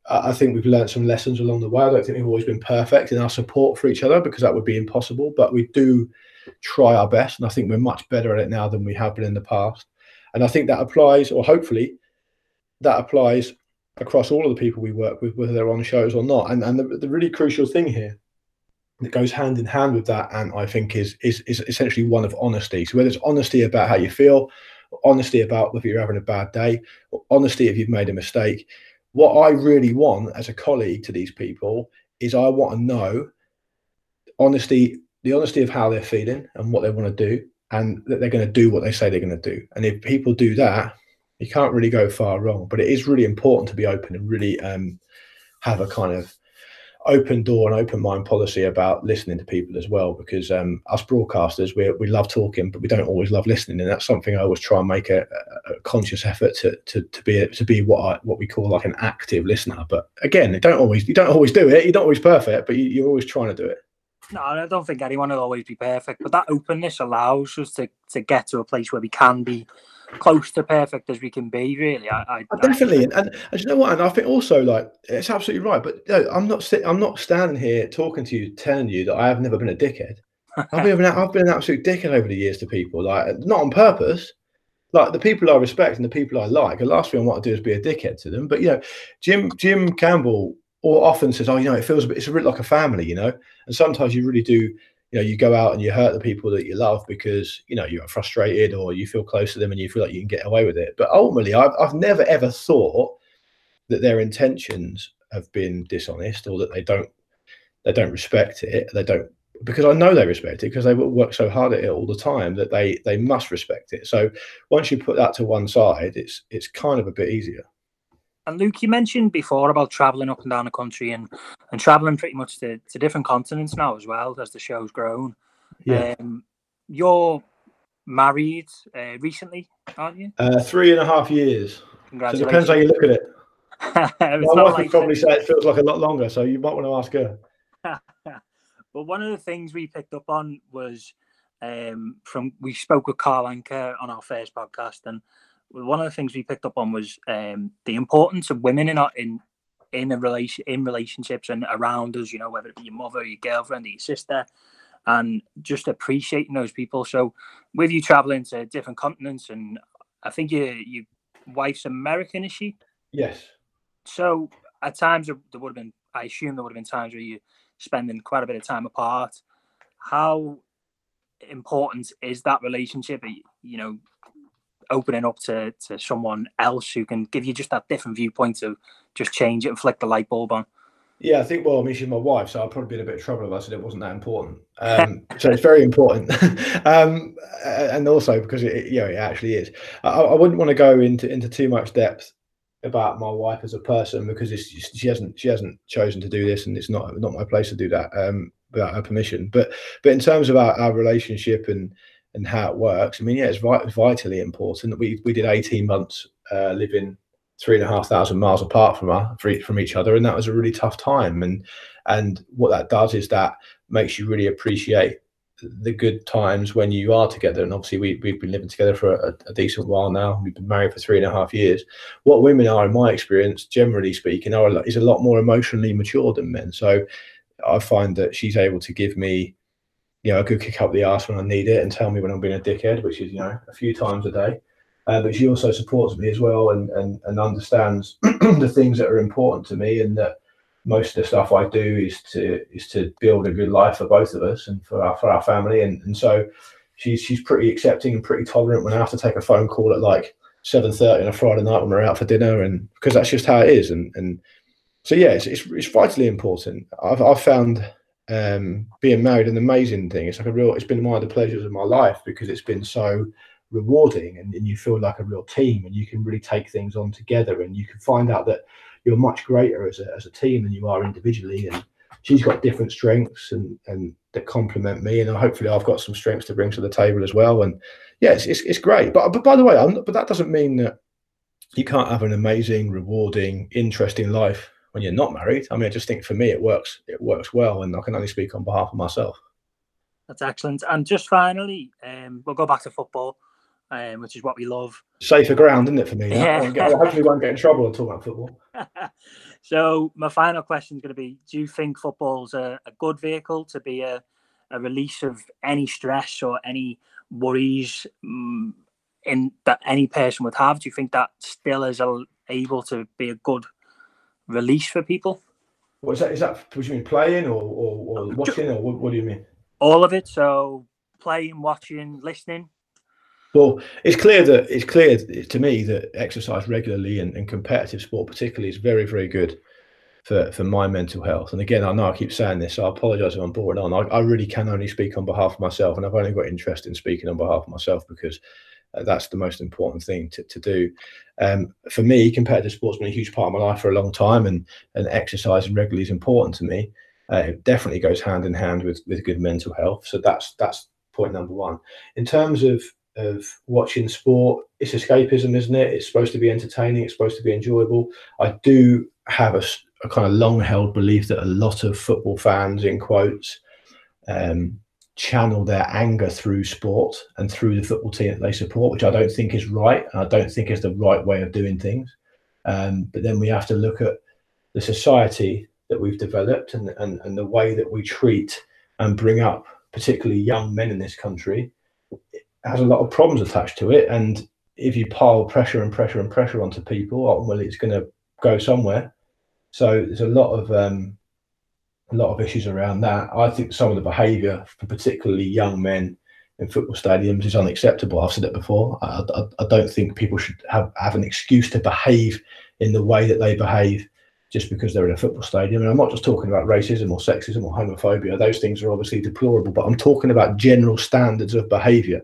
I think we've learned some lessons along the way. I don't think we've always been perfect in our support for each other because that would be impossible, but we do try our best, and I think we're much better at it now than we have been in the past. And I think that applies, or hopefully, that applies across all of the people we work with, whether they're on shows or not. And and the, the really crucial thing here that goes hand in hand with that, and I think is is is essentially one of honesty. So whether it's honesty about how you feel, honesty about whether you're having a bad day, honesty if you've made a mistake. What I really want as a colleague to these people is I want to know honesty, the honesty of how they're feeling and what they want to do, and that they're going to do what they say they're going to do. And if people do that, you can't really go far wrong. But it is really important to be open and really um, have a kind of open door and open mind policy about listening to people as well because um, us broadcasters we, we love talking but we don't always love listening. And that's something I always try and make a, a conscious effort to, to, to be to be what I, what we call like an active listener. But again you don't always you don't always do it. You're not always perfect but you, you're always trying to do it. No, I don't think anyone will always be perfect, but that openness allows us to, to get to a place where we can be close to perfect as we can be. Really, I, I oh, definitely, I, and, and, and you know what? And I think also like it's absolutely right. But you know, I'm not sitting, I'm not standing here talking to you, telling you that I have never been a dickhead. I've been I've been an absolute dickhead over the years to people, like not on purpose. Like the people I respect and the people I like, the last thing I want to do is be a dickhead to them. But you know, Jim Jim Campbell or often says, "Oh, you know, it feels a bit, it's a bit like a family," you know. And sometimes you really do, you know, you go out and you hurt the people that you love because you know you're frustrated or you feel close to them and you feel like you can get away with it. But ultimately, I've I've never ever thought that their intentions have been dishonest or that they don't they don't respect it. They don't because I know they respect it because they work so hard at it all the time that they they must respect it. So once you put that to one side, it's it's kind of a bit easier. And Luke, you mentioned before about traveling up and down the country and, and traveling pretty much to, to different continents now as well as the show's grown. Yeah. Um, you're married uh, recently, aren't you? Uh, three and a half years. So it depends how you look at it. My wife would probably say it feels like a lot longer, so you might want to ask her. but one of the things we picked up on was um, from we spoke with Carl Anka on our first podcast, and one of the things we picked up on was um, the importance of women in our, in in a relation in relationships and around us. You know, whether it be your mother, your girlfriend, or your sister, and just appreciating those people. So, with you traveling to different continents, and I think your your wife's American, is she? Yes. So at times there would have been, I assume there would have been times where you spending quite a bit of time apart. How important is that relationship? You know, opening up to, to someone else who can give you just that different viewpoint to just change it and flick the light bulb on. Yeah, I think. Well, I mean, she's my wife, so I'd probably be in a bit of trouble if I said it wasn't that important. Um, so it's very important, um, and also because it, you know, it actually is. I, I, wouldn't want to go into into too much depth about my wife as a person because she hasn't she hasn't chosen to do this, and it's not not my place to do that um, without her permission. But but in terms of our, our relationship and and how it works. I mean, yeah, it's vitally important. We we did eighteen months uh, living three and a half thousand miles apart from our, from each other, and that was a really tough time. And and what that does is that makes you really appreciate the good times when you are together. And obviously, we we've been living together for a, a decent while now. We've been married for three and a half years. What women are, in my experience, generally speaking, are is a lot more emotionally mature than men. So I find that she's able to give me you know, a good kick up the arse when I need it and tell me when I'm being a dickhead, which is, you know, a few times a day. Uh, but she also supports me as well and, and, and understands the things that are important to me and that most of the stuff I do is to is to build a good life for both of us and for our for our family. And, and so she's she's pretty accepting and pretty tolerant when I have to take a phone call at like seven thirty on a Friday night when we're out for dinner and because that's just how it is. And and so yeah, it's it's, it's vitally important. I've I've found um, being married an amazing thing. It's like a real. It's been one of the pleasures of my life because it's been so rewarding, and, and you feel like a real team, and you can really take things on together, and you can find out that you're much greater as a as a team than you are individually, and she's got different strengths and and that complement me, and hopefully I've got some strengths to bring to the table as well. And yeah, it's it's, it's great. But but by the way, I'm, but that doesn't mean that you can't have an amazing, rewarding, interesting life when you're not married. I mean, I just think for me it works. It works well, and I can only speak on behalf of myself. That's excellent. And just finally, um, we'll go back to football, um, which is what we love. Safer ground, isn't it, for me? Yeah. Get, hopefully, won't get in trouble at talking about football. so, my final question is going to be: Do you think football's a, a good vehicle to be a, a release of any stress or any worries? Um, in that any person would have? Do you think that still is a, able to be a good release for people? What is that? Is that what you mean playing or, or, or watching, or what, what do you mean? All of it. So playing, watching, listening. Well, it's clear that it's clear to me that exercise regularly and, and competitive sport, particularly, is very, very good for, for my mental health. And again, I know I keep saying this, so I apologise if I'm boring on. I, I, really can only speak on behalf of myself, and I've only got interest in speaking on behalf of myself because uh, that's the most important thing to, to do. Um, for me, competitive sport's been a huge part of my life for a long time, and and exercising regularly is important to me. Uh, it definitely goes hand in hand with with good mental health. So that's that's point number one. In terms of of watching sport, it's escapism, isn't it? It's supposed to be entertaining. It's supposed to be enjoyable. I do have a, a kind of long held belief that a lot of football fans, in quotes, um, channel their anger through sport and through the football team that they support, which I don't think is right. I don't think is the right way of doing things. Um, but then we have to look at the society that we've developed and, and, and the way that we treat and bring up, particularly young men in this country, has a lot of problems attached to it. And if you pile pressure and pressure and pressure onto people, ultimately it's going to go somewhere. So there's a lot of um, a lot of issues around that. I think some of the behaviour for particularly young men in football stadiums is unacceptable. I've said it before. I, I, I, don't think people should have, have an excuse to behave in the way that they behave just because they're in a football stadium. And I'm not just talking about racism or sexism or homophobia. Those things are obviously deplorable, but I'm talking about general standards of behaviour.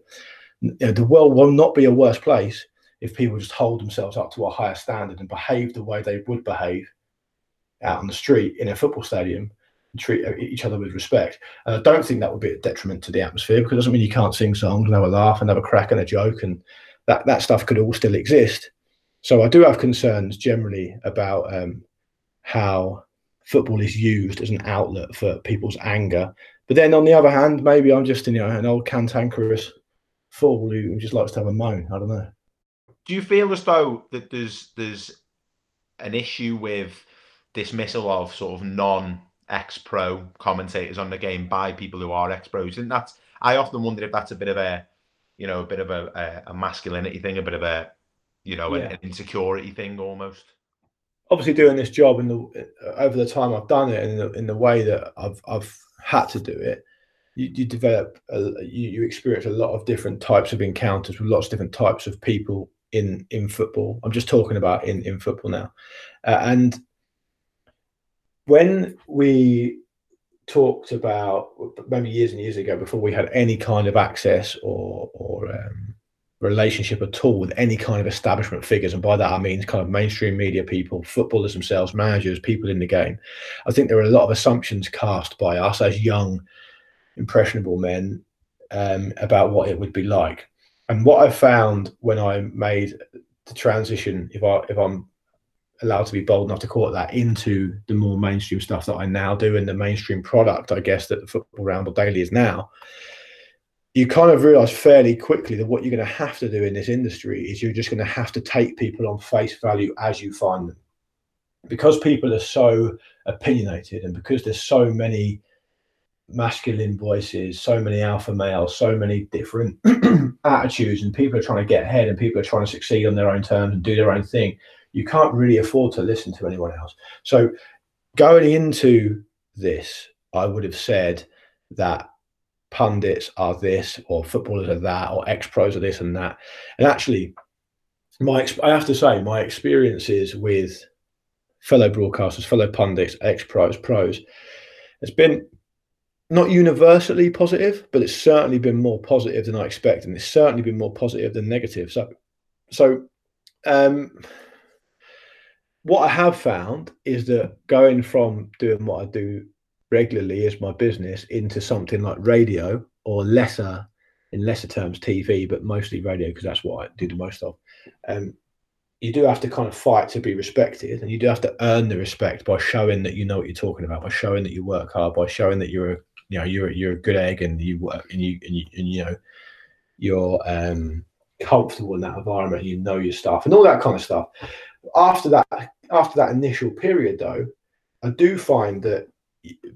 You know, the world will not be a worse place if people just hold themselves up to a higher standard and behave the way they would behave out on the street in a football stadium treat each other with respect. And I don't think that would be a detriment to the atmosphere because it doesn't mean you can't sing songs and have a laugh and have a crack and a joke and that, that stuff could all still exist. So I do have concerns generally about um, how football is used as an outlet for people's anger. But then on the other hand, maybe I'm just you know an old cantankerous fool who just likes to have a moan. I don't know. Do you feel as though that there's there's an issue with dismissal of sort of non ex-pro commentators on the game by people who are ex-pros, and that's I often wonder if that's a bit of a, you know, a bit of a, a, a masculinity thing, a bit of a, you know, yeah. an, insecurity thing almost. Obviously, doing this job in the over the time I've done it, and in the, in the way that I've I've had to do it, you, you develop, a, you, you experience a lot of different types of encounters with lots of different types of people in in football. I'm just talking about in in football now, uh, and when we talked about maybe years and years ago before we had any kind of access or or um, relationship at all with any kind of establishment figures and by that i mean kind of mainstream media people footballers themselves managers people in the game i think there are a lot of assumptions cast by us as young impressionable men um, about what it would be like. And what i found when i made the transition if i if i'm allowed to be bold enough to call it that into the more mainstream stuff that I now do and the mainstream product, I guess, that the Football Ramble Daily is now, you kind of realize fairly quickly that what you're going to have to do in this industry is you're just going to have to take people on face value as you find them. Because people are so opinionated and because there's so many masculine voices, so many alpha males, so many different attitudes, and people are trying to get ahead and people are trying to succeed on their own terms and do their own thing you can't really afford to listen to anyone else. So going into this, I would have said that pundits are this, or footballers are that, or ex pros are this and that. And actually, my I have to say, my experiences with fellow broadcasters, fellow pundits, ex pros, pros, it's been not universally positive, but it's certainly been more positive than I expected, and it's certainly been more positive than negative. So, so um, what I have found is that going from doing what I do regularly as my business into something like radio or lesser, in lesser terms, TV, but mostly radio because that's what I do the most of. Um, you do have to kind of fight to be respected, and you do have to earn the respect by showing that you know what you're talking about, by showing that you work hard, by showing that you're a you know you're you're a good egg and you work and you and you, and, you know you're um, comfortable in that environment, you know your stuff, and all that kind of stuff after that after that initial period though i do find that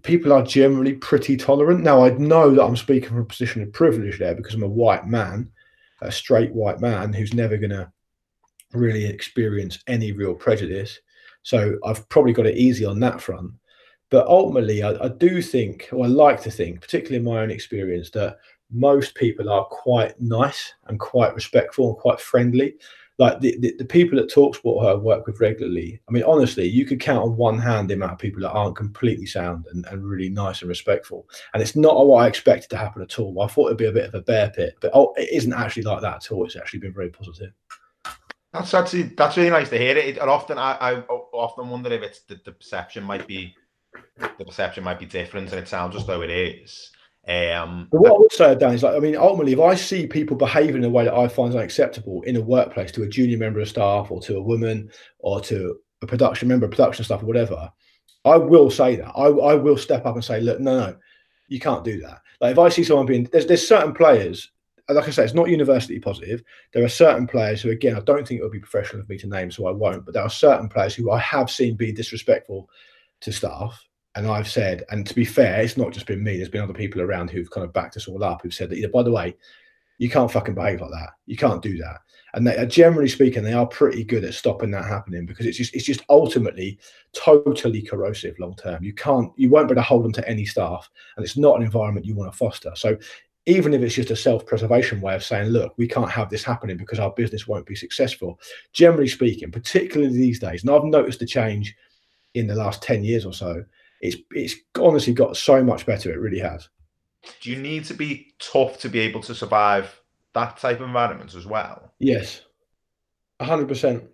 people are generally pretty tolerant now i know that i'm speaking from a position of privilege there because i'm a white man a straight white man who's never going to really experience any real prejudice. So I've probably got it easy on that front. But ultimately, I, I do think, or I like to think, particularly in my own experience, that most people are quite nice and quite respectful and quite friendly. Like the, the, the people that Talksport I work with regularly, I mean, honestly, you could count on one hand the amount of people that aren't completely sound and, and really nice and respectful. And it's not what I expected to happen at all. I thought it'd be a bit of a bear pit, but oh, it isn't actually like that at all. It's actually been very positive. That's actually that's really nice to hear. It, and often I, I often wonder if it's the, the perception might be the perception might be different, and it sounds as though it is. Um, but what I would say, Dan, is like, I mean, ultimately, if I see people behaving in a way that I find unacceptable in a workplace to a junior member of staff or to a woman or to a production member of production staff or whatever, I will say that. I, I will step up and say, look, no, no, you can't do that. Like if I see someone being, there's, there's certain players like I say, it's not university positive. There are certain players who, again, I don't think it would be professional of me to name, so I won't. But there are certain players who I have seen be disrespectful to staff, and I've said, and to be fair, it's not just been me. There's been other people around who've kind of backed us all up, who've said that, you know, by the way, you can't fucking behave like that. You can't do that. And they are generally speaking, they are pretty good at stopping that happening because it's just it's just ultimately totally corrosive long term. You can't you won't be able to hold them to any staff, and it's not an environment you want to foster. So even if it's just a self-preservation way of saying, look, we can't have this happening because our business won't be successful. Generally speaking, particularly these days, and I've noticed a change in the last 10 years or so, it's it's honestly got so much better. It really has. Do you need to be tough to be able to survive that type of environment as well? Yes. hundred percent.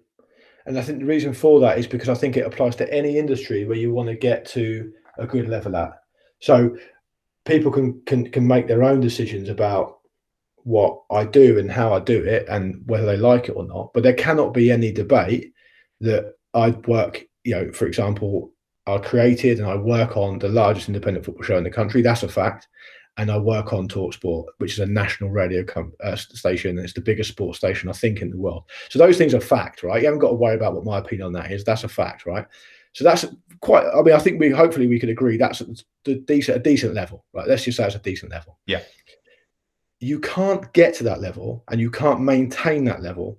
And I think the reason for that is because I think it applies to any industry where you want to get to a good level at. So people can can can make their own decisions about what I do and how I do it and whether they like it or not. But there cannot be any debate that I'd work, you know, for example, I created and I work on the largest independent football show in the country. That's a fact. And I work on Talksport, which is a national radio com- uh, station. And it's the biggest sports station, I think, in the world. So those things are fact, right? You haven't got to worry about what my opinion on that is. That's a fact, right? So that's quite. I mean, I think we hopefully we could agree that's the decent a decent level, right? Let's just say it's a decent level. Yeah. You can't get to that level, and you can't maintain that level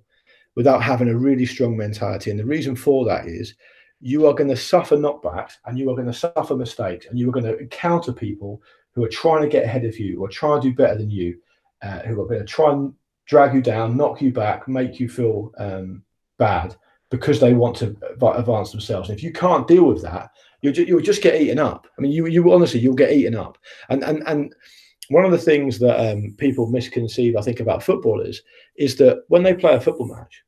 without having a really strong mentality. And the reason for that is you are going to suffer knockbacks, and you are going to suffer mistakes, and you are going to encounter people who are trying to get ahead of you or try to do better than you, uh, who are going to try and drag you down, knock you back, make you feel um, bad because they want to advance themselves. And if you can't deal with that, you'll, ju- you'll just get eaten up. I mean, you you honestly you'll get eaten up. And and and one of the things that um, people misconceive, I think, about footballers is that when they play a football match,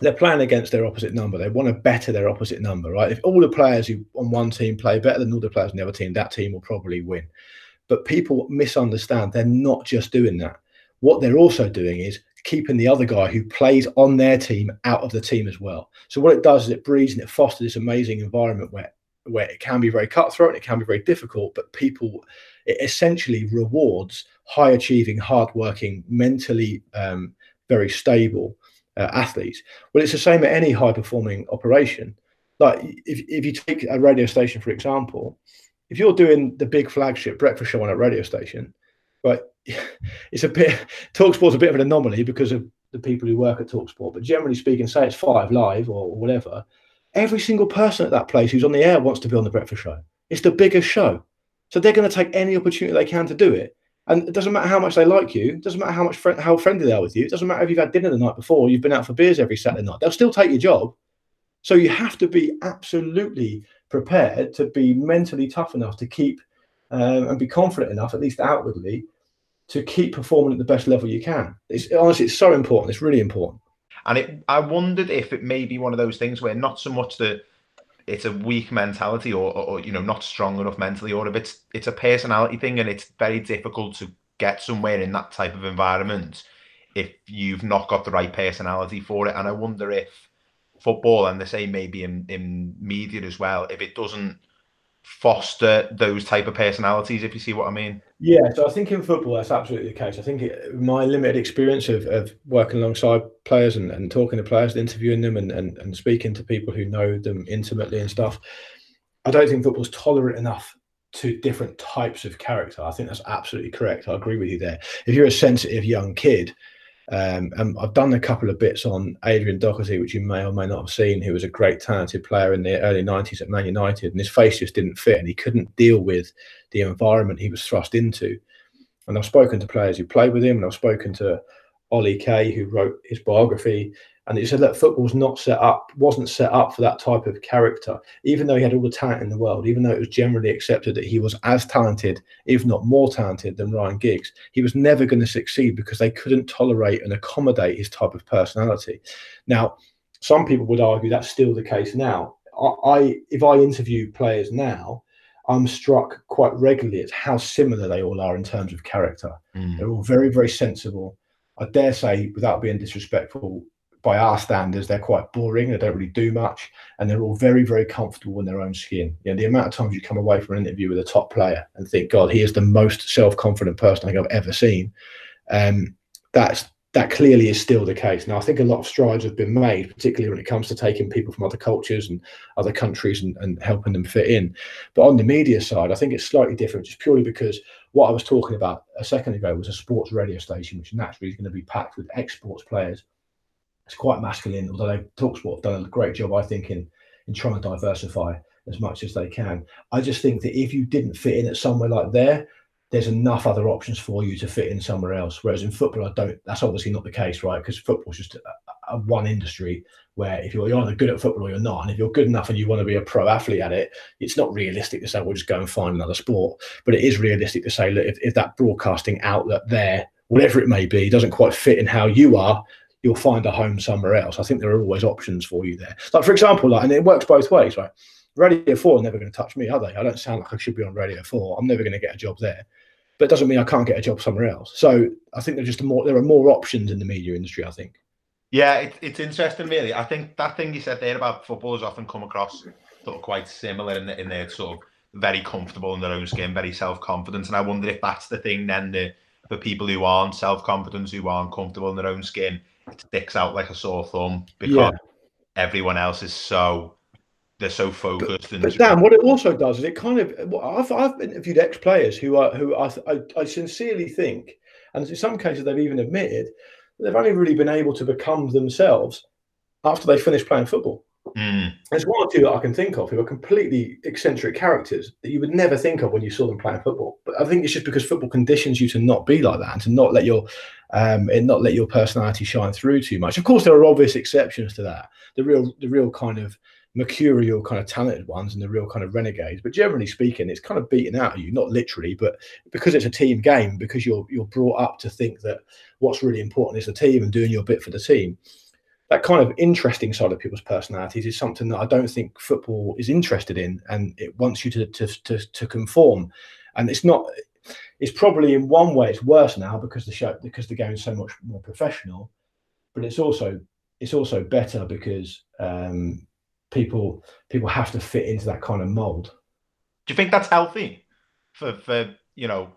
they're playing against their opposite number. They want to better their opposite number, right? If all the players who on one team play better than all the players on the other team, that team will probably win. But people misunderstand. They're not just doing that. What they're also doing is keeping the other guy who plays on their team out of the team as well. So what it does is it breeds and it fosters this amazing environment where where it can be very cutthroat and it can be very difficult, but people it essentially rewards high achieving, hardworking, mentally um, very stable uh, athletes. Well, it's the same at any high performing operation. Like if, if you take a radio station, for example, if you're doing the big flagship breakfast show on a radio station, right, it's a bit Talksport's a bit of an anomaly because of the people who work at Talksport. But generally speaking, say it's five live or whatever, every single person at that place who's on the air wants to be on the breakfast show. It's the biggest show, so they're going to take any opportunity they can to do it. And it doesn't matter how much they like you, it doesn't matter how much friend, how friendly they are with you, it doesn't matter if you've had dinner the night before, you've been out for beers every Saturday night. They'll still take your job. So you have to be absolutely prepared to be mentally tough enough to keep um, and be confident enough, at least outwardly, to keep performing at the best level you can. It's honestly, it's so important. It's really important. And it, I wondered if it may be one of those things where not so much that it's a weak mentality or, or, or, you know not strong enough mentally, or if it's it's a personality thing and it's very difficult to get somewhere in that type of environment if you've not got the right personality for it. And I wonder if football and the same maybe in in media as well, if it doesn't foster those type of personalities if you see what i mean. Yeah so i think in football that's absolutely the case. I think it, my limited experience of, of working alongside players and, and talking to players and interviewing them and, and, and speaking to people who know them intimately and stuff i don't think football's tolerant enough to different types of character. I think that's absolutely correct. I agree with you there. If you're a sensitive young kid Um, and I've done a couple of bits on Adrian Doherty, which you may or may not have seen, who was a great talented player in the early 90s at Man United, and his face just didn't fit, and he couldn't deal with the environment he was thrust into. And I've spoken to players who played with him, and I've spoken to Ollie Kay, who wrote his biography, and he said that football's not set up, wasn't set up for that type of character. Even though he had all the talent in the world, even though it was generally accepted that he was as talented, if not more talented, than Ryan Giggs, he was never going to succeed because they couldn't tolerate and accommodate his type of personality. Now, some people would argue that's still the case now. I, I if I interview players now, I'm struck quite regularly at how similar they all are in terms of character. Mm. They're all very, very sensible. I dare say, without being disrespectful, by our standards, they're quite boring. They don't really do much, and they're all very, very comfortable in their own skin. You know, the amount of times you come away from an interview with a top player and think, "God, he is the most self-confident person I think I've ever seen." Um, that's that clearly is still the case. Now, I think a lot of strides have been made, particularly when it comes to taking people from other cultures and other countries and, and helping them fit in. But on the media side, I think it's slightly different, just purely because what I was talking about a second ago was a sports radio station, which naturally is going to be packed with exports players it's quite masculine. Although Talksport have done a great job, I think, in in trying to diversify as much as they can. I just think that if you didn't fit in at somewhere like there, there's enough other options for you to fit in somewhere else. Whereas in football, I don't. That's obviously not the case, right? Because football's just a, a one industry where if you're, you're either good at football or you're not, and if you're good enough and you want to be a pro athlete at it, it's not realistic to say we'll just go and find another sport. But it is realistic to say, look, if, if that broadcasting outlet there, whatever it may be, doesn't quite fit in how you are, you'll find a home somewhere else. I think there are always options for you there. Like for example, like and it works both ways, right? Radio Four are never going to touch me, are they? I don't sound like I should be on Radio Four. I'm never going to get a job there, but it doesn't mean I can't get a job somewhere else. So I think there's just more. There are more options in the media industry. I think. Yeah, it, it's interesting, really. I think that thing you said there about footballers often come across sort of quite similar in, the, in their sort of very comfortable in their own skin, very self confident, and I wonder if that's the thing then the for people who aren't self confident, who aren't comfortable in their own skin sticks out like a sore thumb because yeah. everyone else is so they're so focused. But, and but Dan, what it also does is it kind of I've I've interviewed ex players who are who I, I, I sincerely think, and in some cases they've even admitted they've only really been able to become themselves after they finish playing football. Mm. There's one or two that I can think of who are completely eccentric characters that you would never think of when you saw them playing football. But I think it's just because football conditions you to not be like that and to not let your um, and not let your personality shine through too much. Of course, there are obvious exceptions to that. The real, the real kind of mercurial kind of talented ones and the real kind of renegades. But generally speaking, it's kind of beaten out of you, not literally, but because it's a team game, because you're you're brought up to think that what's really important is the team and doing your bit for the team that kind of interesting side of people's personalities is something that I don't think football is interested in, and it wants you to to to, to conform. And it's not. It's probably in one way it's worse now because the show because the game is so much more professional, but it's also it's also better because um, people people have to fit into that kind of mold. Do you think that's healthy for for you know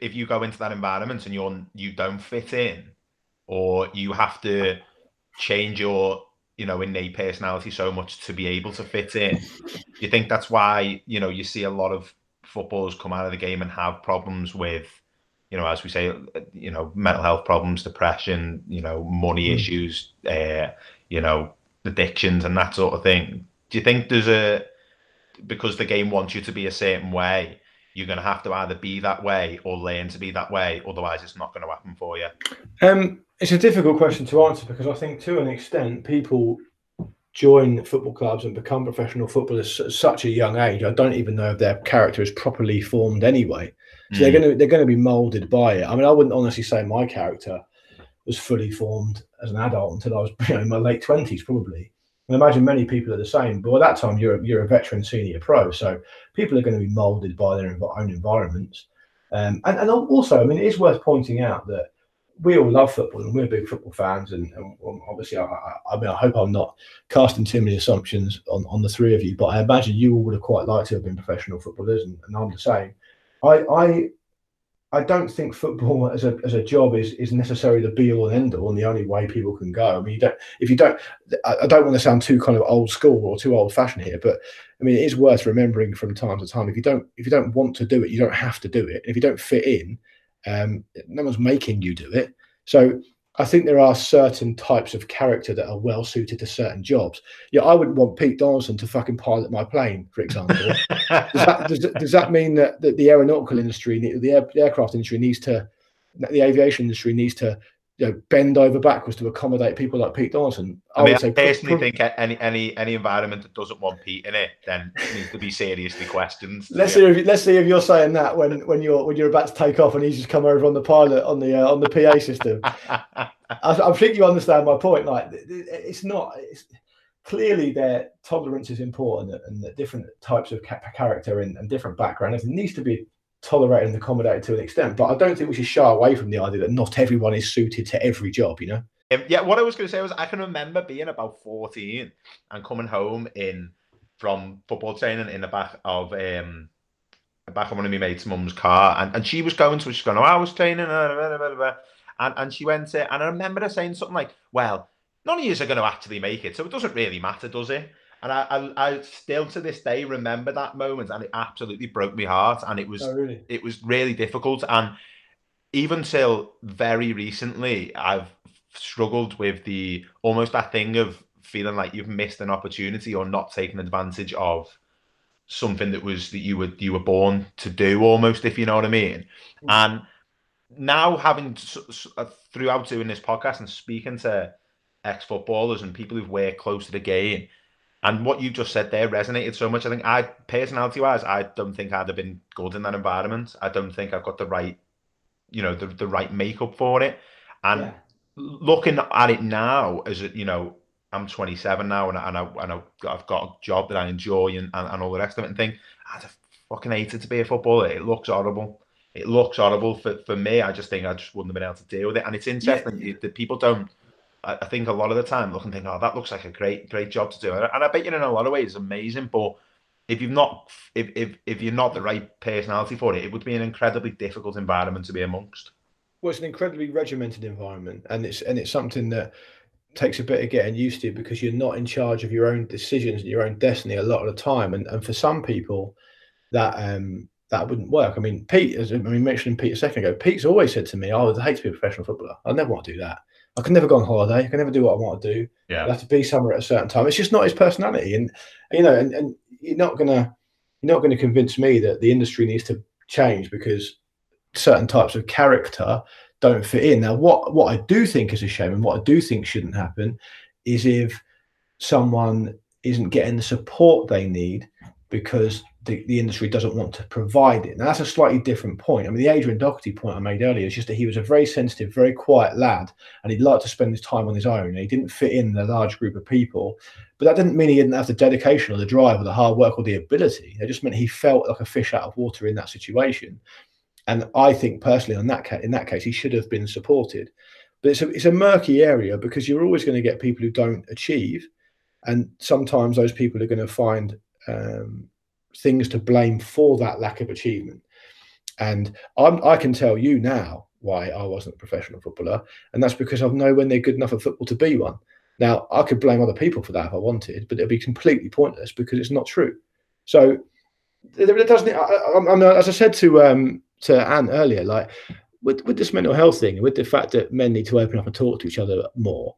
if you go into that environment and you're you don't fit in, or you have to change your you know innate personality so much to be able to fit in you think that's why you know you see a lot of footballers come out of the game and have problems with you know as we say you know mental health problems depression you know money mm. issues uh, you know addictions and that sort of thing do you think there's a because the game wants you to be a certain way you're going to have to either be that way or learn to be that way otherwise it's not going to happen for you um it's a difficult question to answer because I think to an extent people join football clubs and become professional footballers at such a young age. I don't even know if their character is properly formed anyway. So mm. they're going to they're going to be molded by it. I mean, I wouldn't honestly say my character was fully formed as an adult until I was you know in my late twenties probably. I imagine many people are the same. But at that time, you're a, you're a veteran senior pro, so people are going to be molded by their own environments. Um, and, and also, I mean, it is worth pointing out that we all love football and we're big football fans. And, and obviously, I, I, I, mean, I hope I'm not casting too many assumptions on, on the three of you, but I imagine you all would have quite liked to have been professional footballers, and, and I'm the same. I, I I don't think football as a as a job is is necessarily the be all and end all and the only way people can go. I mean, you don't if you don't. I don't want to sound too kind of old school or too old fashioned here, but I mean, it is worth remembering from time to time. If you don't if you don't want to do it, you don't have to do it. If you don't fit in, um, no one's making you do it. So I think there are certain types of character that are well suited to certain jobs. Yeah, I wouldn't want Pete Donaldson to fucking pilot my plane, for example. does, that, does, does, that mean that, that the aeronautical industry, the, air, the aircraft industry needs to, the aviation industry needs to you know, bend over backwards to accommodate people like Pete Donaldson. I, I mean, I personally think any any any environment that doesn't want Pete in it then needs to be seriously questioned. let's see. If, let's see if you're saying that when when you're when you're about to take off and he's just come over on the pilot on the uh, on the PA system. I, I, think you understand my point. Like it's not. It's, clearly, their tolerance is important, and the different types of character and, and different backgrounds. It needs to be tolerated and accommodated to an extent. But I don't think we should shy away from the idea that not everyone is suited to every job, you know? Yeah, what I was going to say was I can remember being about 14 and coming home in from football training in the back of um back of one of my mates' mum's car, and, and she was going to, she's going, oh, I was training, and, and she went to, and I remember her saying something like, well, none of you are going to actually make it, so it doesn't really matter, does it? And I, I, I, still to this day remember that moment, and it absolutely broke my heart. And it was, oh, really? it was really difficult. And even till very recently, I've struggled with the almost that thing of feeling like you've missed an opportunity or not taken advantage of something that was that you were you were born to do almost if you know what i mean mm. and now having uh, throughout doing this podcast and speaking to ex-footballers and people who've worked close to the game and what you just said there resonated so much. I think I, personality wise, I don't think I'd have been good in that environment. I don't think I've got the right, you know, the, the right makeup for it. And yeah. looking at it now, as it, you know, I'm 27 now and, and, I, and I've got a job that I enjoy and, and, and all the rest of it and think, I'd have fucking hated to be a footballer. It looks horrible. It looks horrible for, for me. I just think I just wouldn't have been able to deal with it. And it's interesting yeah. that people don't I, think a lot of the time look and think, oh, that looks like a great, great job to do. And I bet you in a lot of ways amazing, but if you've not if, if if you're not the right personality for it, it would be an incredibly difficult environment to be amongst. Well, it's an incredibly regimented environment, and it's and it's something that takes a bit of getting used to because you're not in charge of your own decisions and your own destiny a lot of the time. And and for some people, that um that wouldn't work. I mean, Pete, as I mean, mentioning Pete a second ago, Pete's always said to me, "Oh, I hate to be a professional footballer. I never want to do that." I can never go on holiday. I can never do what I want to do. Yeah. I have to be somewhere at a certain time. It's just not his personality. And you know, and, and you're not gonna you're not gonna convince me that the industry needs to change because certain types of character don't fit in. Now, what what I do think is a shame and what I do think shouldn't happen is if someone isn't getting the support they need because the, the industry doesn't want to provide it. Now that's a slightly different point. I mean, the Adrian Doherty point I made earlier is just that he was a very sensitive, very quiet lad, and he'd like to spend his time on his own. He didn't fit in the large group of people, but that didn't mean he didn't have the dedication or the drive or the hard work or the ability. It just meant he felt like a fish out of water in that situation. And I think personally, on that in that case, he should have been supported. But it's a it's a murky area because you're always going to get people who don't achieve, and sometimes those people are going to find um, things to blame for that lack of achievement. And I'm, I can tell you now why I wasn't a professional footballer, and that's because I've know when they're good enough at football to be one. Now I could blame other people for that if I wanted, but it'd be completely pointless because it's not true. So it doesn't. I, I, I as I said to um, to Anne earlier, like with with this mental health thing, with the fact that men need to open up and talk to each other more,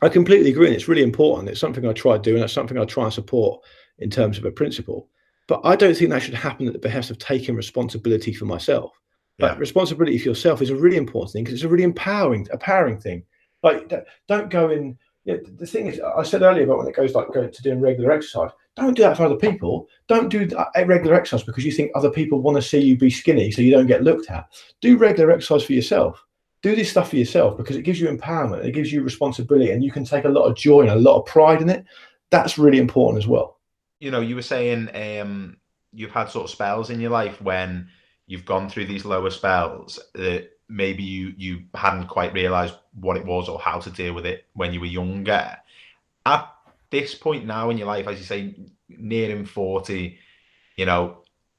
I completely agree, and it's really important. It's something I try to do, and it's something I try and support in terms of a principle. But I don't think that should happen at the behest of taking responsibility for myself. But responsibility for yourself is a really important thing because it's a really empowering, empowering thing. Like, don't go in. You know, the thing is, I said earlier about when it goes like going to doing regular exercise. Don't do that for other people. Don't do eh, regular exercise because you think other people want to see you be skinny, so you don't get looked at. Do regular exercise for yourself. Do this stuff for yourself because it gives you empowerment. It gives you responsibility, and you can take a lot of joy and a lot of pride in it. That's really important as well you know, you were saying um, you've had sort of spells in your life when you've gone through these lower spells that maybe you you hadn't quite realized what it was or how to deal with it when you were younger. At this point now in your life, as you say, nearing 40, you know,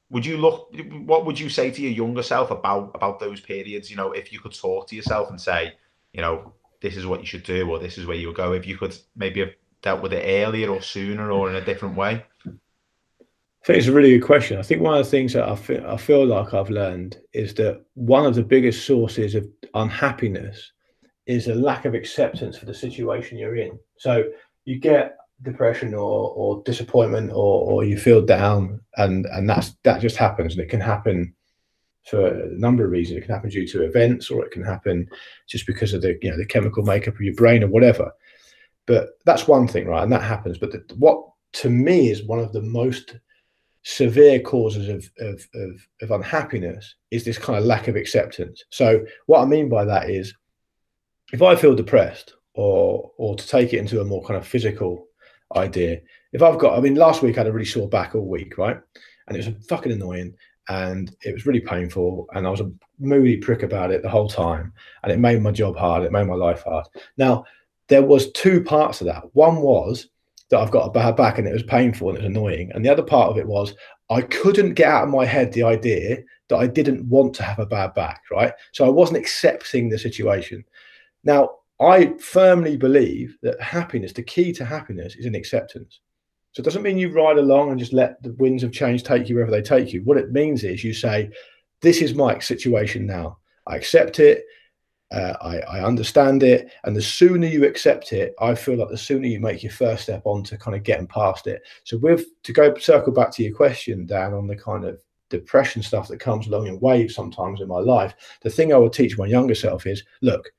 would you look what would you say to your younger self about about those periods? You know, if you could talk to yourself and say, you know, this is what you should do or this is where you would go, if you could maybe have dealt with it earlier or sooner or in a different way? I think it's a really good question. I think one of the things that I feel, I feel like I've learned is that one of the biggest sources of unhappiness is a lack of acceptance for the situation you're in. So you get depression or or disappointment or or you feel down and and that's that just happens and it can happen for a number of reasons. It can happen due to events or it can happen just because of the you know the chemical makeup of your brain or whatever. But that's one thing, right? And that happens. But the, what to me is one of the most severe causes of, of, of, of unhappiness is this kind of lack of acceptance. So what I mean by that is if I feel depressed or or to take it into a more kind of physical idea, if I've got I mean last week I had a really sore back all week, right? And it was fucking annoying and it was really painful and I was a moody prick about it the whole time and it made my job hard, it made my life hard. Now there was two parts of that. One was that I've got a bad back and it was painful and it was annoying. And the other part of it was I couldn't get out of my head the idea that I didn't want to have a bad back, right? So I wasn't accepting the situation. Now, I firmly believe that happiness, the key to happiness is in acceptance. So it doesn't mean you ride along and just let the winds of change take you wherever they take you. What it means is you say, This is my situation now. I accept it. Uh, I, I, understand it. And the sooner you accept it, I feel like the sooner you make your first step on to kind of getting past it. So, with to go circle back to your question, Dan, on the kind of depression stuff that comes along in waves sometimes in my life, the thing I would teach my younger self is look,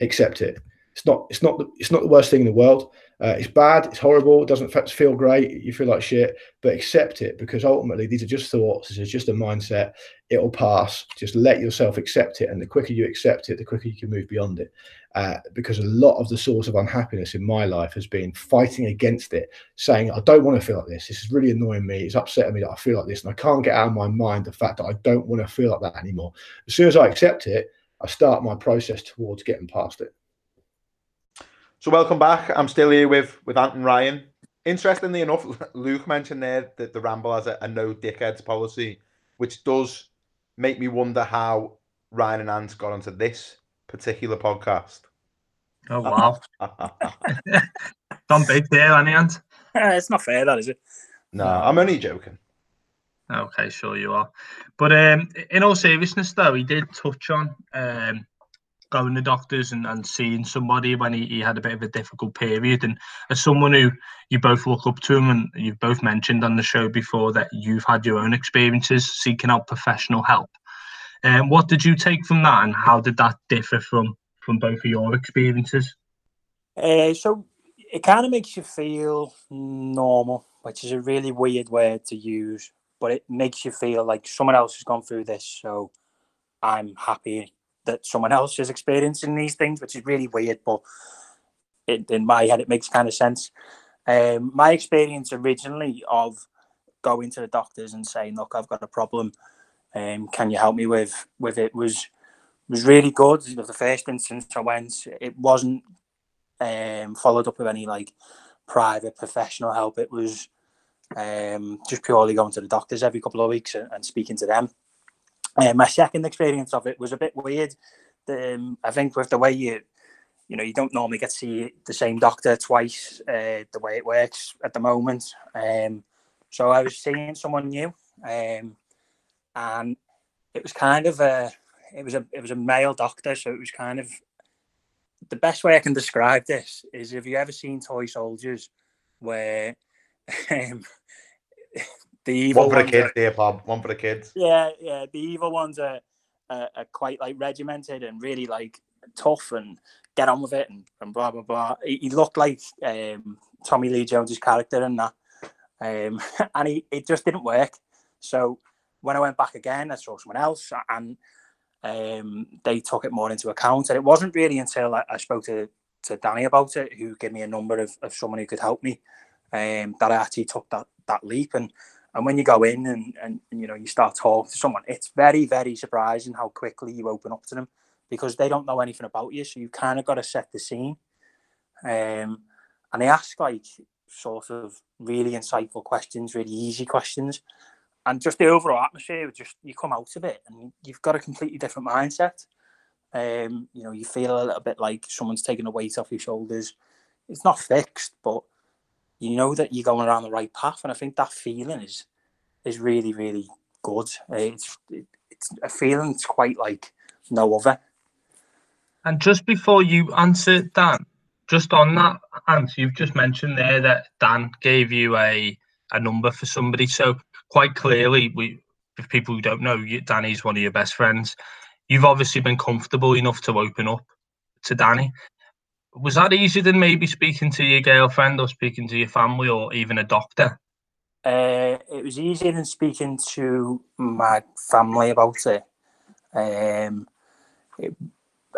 accept it. It's not, it's not, it's not the worst thing in the world. Uh, it's bad, it's horrible, it doesn't feel great, you feel like shit, but accept it because ultimately these are just thoughts, this is just a mindset, it'll pass. Just let yourself accept it. And the quicker you accept it, the quicker you can move beyond it. Uh, because a lot of the source of unhappiness in my life has been fighting against it, saying, I don't want to feel like this. This is really annoying me. It's upsetting me that I feel like this. And I can't get out of my mind the fact that I don't want to feel like that anymore. As soon as I accept it, I start my process towards getting past it. So welcome back. I'm still here with with Ant and Ryan. Interestingly enough, Luke mentioned there that the Ramble has a, a no dickheads policy, which does make me wonder how Ryan and Ant got onto this particular podcast. Oh wow! Don't big there, Annie Ant. it's not fair, that is it? No, I'm only joking. Okay, sure you are. But um, in all seriousness, though, he did touch on um, going to doctors and, and seeing somebody when he, he had a bit of a difficult period. And as someone who you both look up to him and you've both mentioned on the show before that you've had your own experiences seeking out professional help. Um, what did you take from that and how did that differ from, from both of your experiences? Uh, so it kind of makes you feel normal, which is a really weird word to use, but it makes you feel like someone else has gone through this. So I'm happy that someone else is experiencing these things, which is really weird, but in my head, it makes kind of sense. Um, my experience originally of going to the doctors and saying, "Look, I've got a problem. Um, can you help me with with it?" was was really good. The first instance I went, it wasn't um, followed up with any like private professional help. It was um, just purely going to the doctors every couple of weeks and, and speaking to them. Uh, my second experience of it was a bit weird. Um, I think with the way you, you know, you don't normally get to see the same doctor twice. Uh, the way it works at the moment. Um, so I was seeing someone new, um, and it was kind of a, it was a, it was a male doctor. So it was kind of the best way I can describe this is: have you ever seen Toy Soldiers, where um, the evil one for the kids, dear Bob. One for the kids. Yeah, yeah. The evil ones are, are, are, quite like regimented and really like tough and get on with it and, and blah blah blah. He, he looked like um, Tommy Lee Jones's character in that, um, and he it just didn't work. So when I went back again, I saw someone else and. Um, they took it more into account, and it wasn't really until I, I spoke to to Danny about it, who gave me a number of, of someone who could help me, um, that I actually took that that leap. And and when you go in and, and, and, you know you start talking to someone, it's very very surprising how quickly you open up to them because they don't know anything about you. So you kind of got to set the scene. Um, and they ask like sort of really insightful questions, really easy questions, and just the overall atmosphere. Just you come out of it and you've got a completely different mindset. Um, you know, you feel a little bit like someone's taking a weight off your shoulders. It's not fixed, but you know that you're going around the right path, and I think that feeling is is really really good. It's it's a feeling it's quite like no other. And just before you answer, Dan, just on that answer, you've just mentioned there that Dan gave you a a number for somebody. So quite clearly, we, if people who don't know, you, Danny's one of your best friends. You've obviously been comfortable enough to open up to Danny. Was that easier than maybe speaking to your girlfriend or speaking to your family or even a doctor? Uh, it was easier than speaking to my family about it. Um, it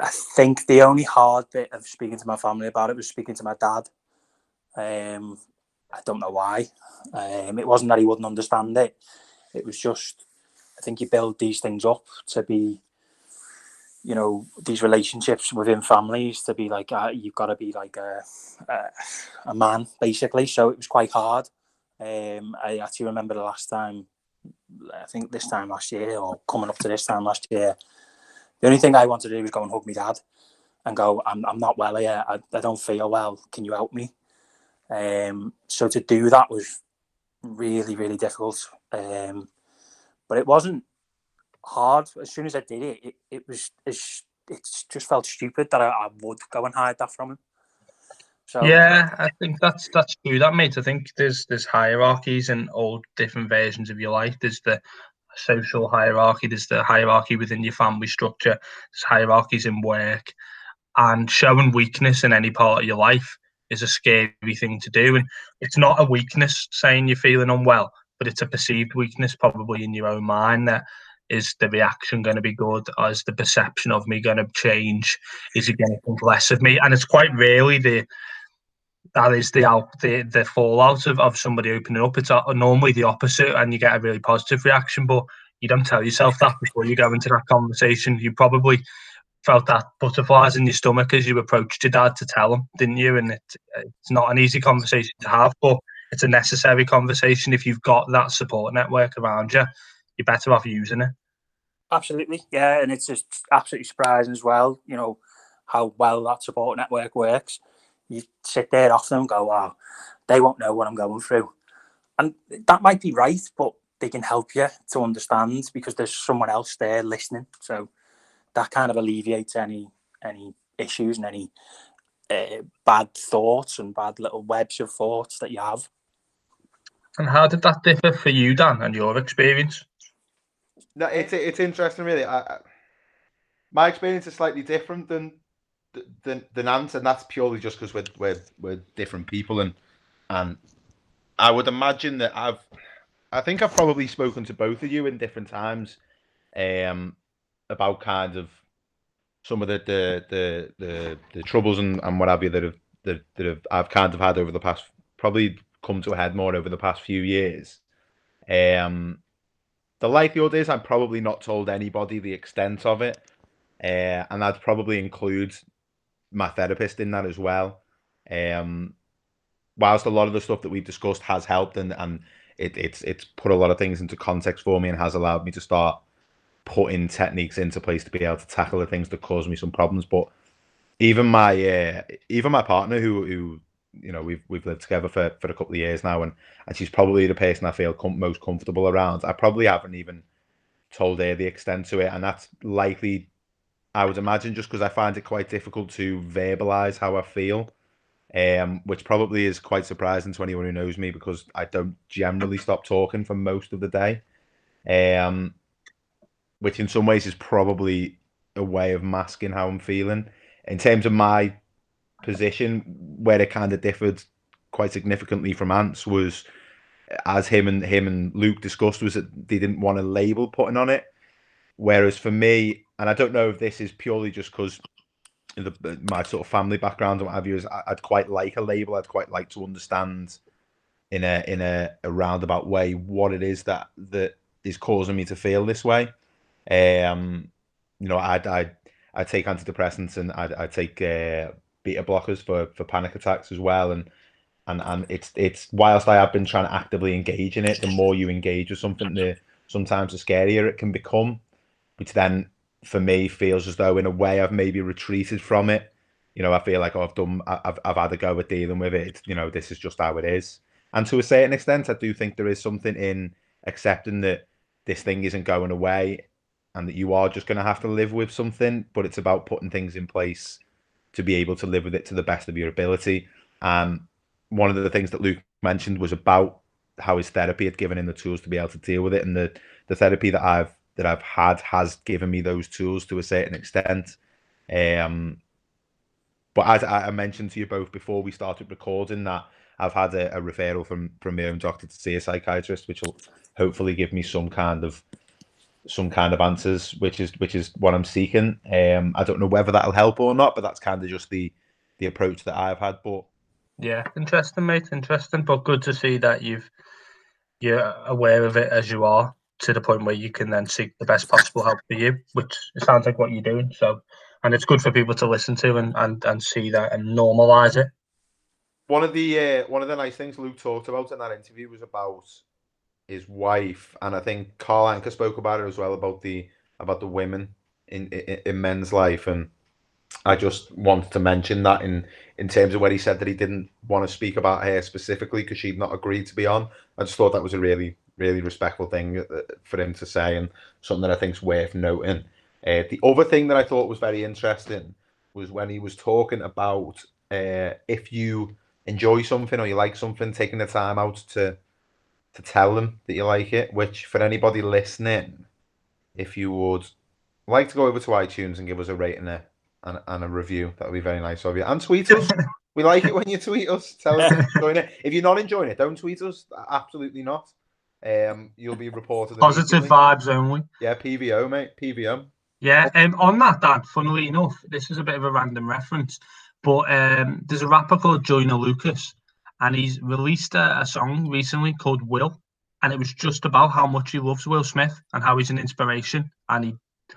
I think the only hard bit of speaking to my family about it was speaking to my dad. Um, I don't know why. Um, it wasn't that he wouldn't understand it. It was just, I think you build these things up to be, you know, these relationships within families to be like, uh, you've got to be like a, a, a, man, basically. So it was quite hard. Um, I actually remember the last time, I think this time last year or coming up to this time last year, the only thing I wanted to do was go and hug my dad and go, I'm, I'm not well here. I, I don't feel well. Can you help me? Um, so to do that was really, really difficult. Um, but it wasn't hard. As soon as I did it, it, it was it just felt stupid that I, I would go and hide that from him. So yeah, I think that's that's true. That mate, I think there's there's hierarchies in all different versions of your life. There's the social hierarchy, there's the hierarchy within your family structure, there's hierarchies in work, and showing weakness in any part of your life is a scary thing to do. And it's not a weakness saying you're feeling unwell, but it's a perceived weakness, probably in your own mind that is the reaction going to be good? Or is the perception of me going to change? Is he going to think less of me? And it's quite rarely the that is the the, the fallout of, of somebody opening up. It's normally the opposite, and you get a really positive reaction. But you don't tell yourself that before you go into that conversation. You probably felt that butterflies in your stomach as you approached your dad to tell him, didn't you? And it, it's not an easy conversation to have, but it's a necessary conversation. If you've got that support network around you, you're better off using it. Absolutely, yeah, and it's just absolutely surprising as well. You know how well that support network works you sit there often and go, wow, they won't know what I'm going through. And that might be right, but they can help you to understand because there's someone else there listening. So that kind of alleviates any any issues and any uh, bad thoughts and bad little webs of thoughts that you have. And how did that differ for you, Dan, and your experience? No, it's it's interesting, really. I, my experience is slightly different than than than Ant, and that's purely just because we're we're we're different people, and and I would imagine that I've I think I've probably spoken to both of you in different times, um, about kind of some of the the the the, the troubles and, and what have you that have that, that have I've kind of had over the past probably come to a head more over the past few years. Um, the likelihood is I'm probably not told anybody the extent of it, uh, and that probably includes my therapist in that as well. Um, whilst a lot of the stuff that we've discussed has helped and and it, it's it's put a lot of things into context for me and has allowed me to start putting techniques into place to be able to tackle the things that cause me some problems. But even my uh, even my partner who who you know we've we've lived together for, for a couple of years now and and she's probably the person I feel com- most comfortable around. I probably haven't even told her the extent to it, and that's likely I would imagine just because I find it quite difficult to verbalize how I feel, um, which probably is quite surprising to anyone who knows me because I don't generally stop talking for most of the day, um, which in some ways is probably a way of masking how I'm feeling. In terms of my position, where it kind of differed quite significantly from Ants was, as him and him and Luke discussed, was that they didn't want a label putting on it. Whereas for me, and I don't know if this is purely just because my sort of family background and what have you is I'd quite like a label. I'd quite like to understand in a in a, a roundabout way what it is that that is causing me to feel this way. Um, you know, I I I take antidepressants and I I take uh, beta blockers for for panic attacks as well, and and and it's it's whilst I have been trying to actively engage in it, the more you engage with something, the sometimes the scarier it can become, which then for me feels as though in a way I've maybe retreated from it. You know, I feel like oh, I've done, I've, I've had a go at dealing with it. You know, this is just how it is. And to a certain extent, I do think there is something in accepting that this thing isn't going away and that you are just going to have to live with something, but it's about putting things in place to be able to live with it to the best of your ability. And one of the things that Luke mentioned was about how his therapy had given him the tools to be able to deal with it, and the the therapy that I've that I've had has given me those tools to a certain extent. Um, but as I mentioned to you both before we started recording, that I've had a, a referral from from my own doctor to see a psychiatrist, which will hopefully give me some kind of some kind of answers, which is which is what I'm seeking. Um, I don't know whether that'll help or not, but that's kind of just the the approach that I've had. But yeah, interesting, mate. Interesting, but good to see that you've you're aware of it as you are to the point where you can then seek the best possible help for you, which it sounds like what you're doing. So, and it's good for people to listen to and and, and see that and normalize it. One of the uh, one of the nice things Luke talked about in that interview was about his wife, and I think Carl Anka spoke about it as well about the about the women in in, in men's life, and I just wanted to mention that in in terms of where he said that he didn't want to speak about her specifically because she'd not agreed to be on. I just thought that was a really really respectful thing uh, for him to say and something that I think is worth noting. Uh, the other thing that I thought was very interesting was when he was talking about uh, if you enjoy something or you like something, taking the time out to to tell them that you like it. Which for anybody listening, if you would like to go over to iTunes and give us a rating and, and a review, that would be very nice of you. And tweet us. we like it when you tweet us. Tell us you're enjoying it. If you're not enjoying it, don't tweet us. Absolutely not. Um, you'll be reported. Positive vibes only. Yeah, PVO, mate. PVO. Yeah. Um, on that, Dan. Funnily enough, this is a bit of a random reference, but um, there's a rapper called Joyner Lucas, and he's released a, a song recently called Will, and it was just about how much he loves Will Smith and how he's an inspiration, and he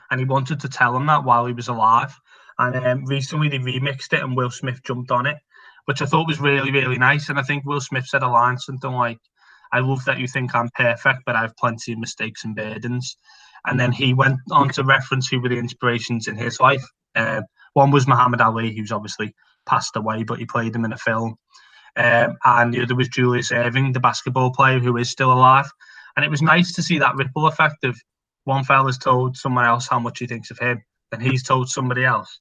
and he wanted to tell him that while he was alive. And um, recently they remixed it, and Will Smith jumped on it, which I thought was really, really nice. And I think Will Smith said a line something like, I love that you think I'm perfect, but I have plenty of mistakes and burdens. And then he went on to reference who were the inspirations in his life. Uh, one was Muhammad Ali, who's obviously passed away, but he played him in a film. Um, and the other was Julius Erving, the basketball player who is still alive. And it was nice to see that ripple effect of one fella's told someone else how much he thinks of him, and he's told somebody else.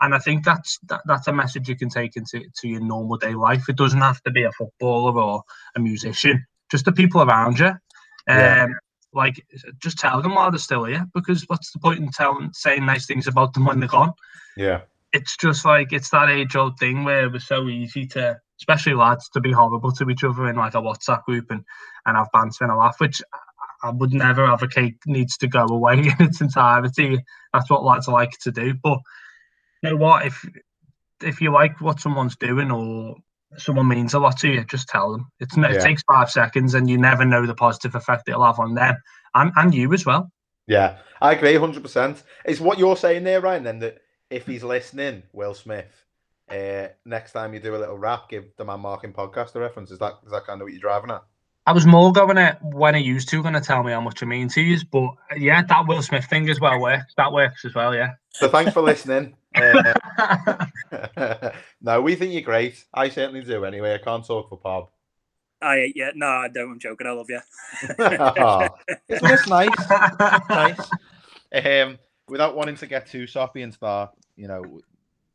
And I think that's that, that's a message you can take into to your normal day life. It doesn't have to be a footballer or a musician just the people around you. Um, yeah. Like, just tell them while they're still here, because what's the point in telling, saying nice things about them when they're gone? Yeah. It's just like it's that age old thing where it was so easy to, especially lads, to be horrible to each other in like a WhatsApp group and and have banter and a laugh, which I would never advocate needs to go away in its entirety. That's what lads like to do. But you know what? If if you like what someone's doing or someone means a lot to you, just tell them. It's yeah. it takes five seconds, and you never know the positive effect it'll have on them and and you as well. Yeah, I agree, hundred percent. It's what you're saying there, Ryan? Then that if he's listening, Will Smith, uh, next time you do a little rap, give the man marking podcast a reference. Is that is that kind of what you're driving at? I was more going at when he used to going to tell me how much I mean to you, but yeah, that Will Smith thing as well works. That works as well, yeah. So thanks for listening. Uh, no, we think you're great. I certainly do. Anyway, I can't talk for Bob. I yeah, no, I don't. I'm joking. I love you. oh, isn't this nice? nice. Um, without wanting to get too soppy and start, you know,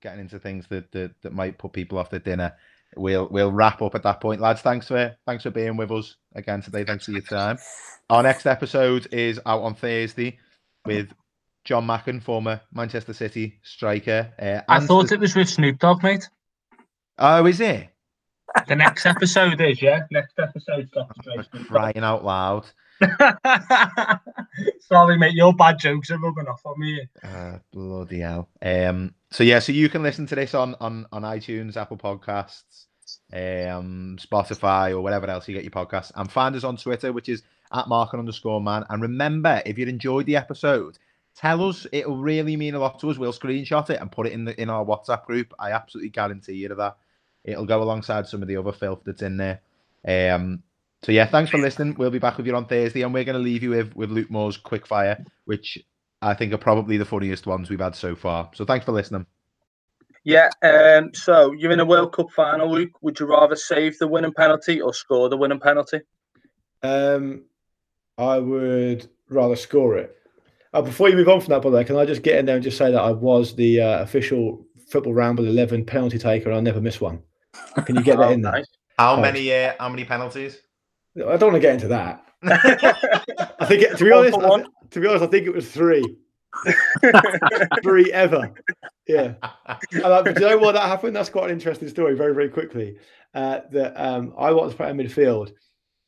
getting into things that, that that might put people off their dinner, we'll we'll wrap up at that point, lads. Thanks for thanks for being with us again today. Thanks for your time. Our next episode is out on Thursday with Jon Macken, former Manchester City striker. Uh, I thought it was with Snoop Dogg, mate. Oh, is it? The next episode is, yeah. Next episode's got to Crying out loud. Sorry, mate. Your bad jokes are rubbing off on me. Uh, bloody hell. Um, so yeah, so you can listen to this on on on iTunes, Apple Podcasts, um, Spotify, or whatever else you get your podcasts, and find us on Twitter, which is at mark underscore man. And remember, if you enjoyed the episode, tell us. It'll really mean a lot to us. We'll screenshot it and put it in the in our WhatsApp group. I absolutely guarantee you that. It'll go alongside some of the other filth that's in there. Um, so yeah, thanks for listening. We'll be back with you on Thursday, and we're going to leave you with with Luke Moore's quick fire, which I think are probably the funniest ones we've had so far. So thanks for listening. Yeah, um, so you're in a World Cup final, Luke. Would you rather save the winning penalty or score the winning penalty? Um, I would rather score it. Uh, before you move on from that, by the way, can I just get in there and just say that I was the uh, official Football Ramble 11 penalty taker and I never miss one? Can you get that Oh, in there? nice. How Thanks. many? Uh, how many penalties? I don't want to get into that. I think, it- to be One honest, I to be honest, I think it was three, three ever. Yeah. And, uh, but do you know why that happened? That's quite an interesting story. Very, very quickly, uh, that um, I wanted to play in midfield,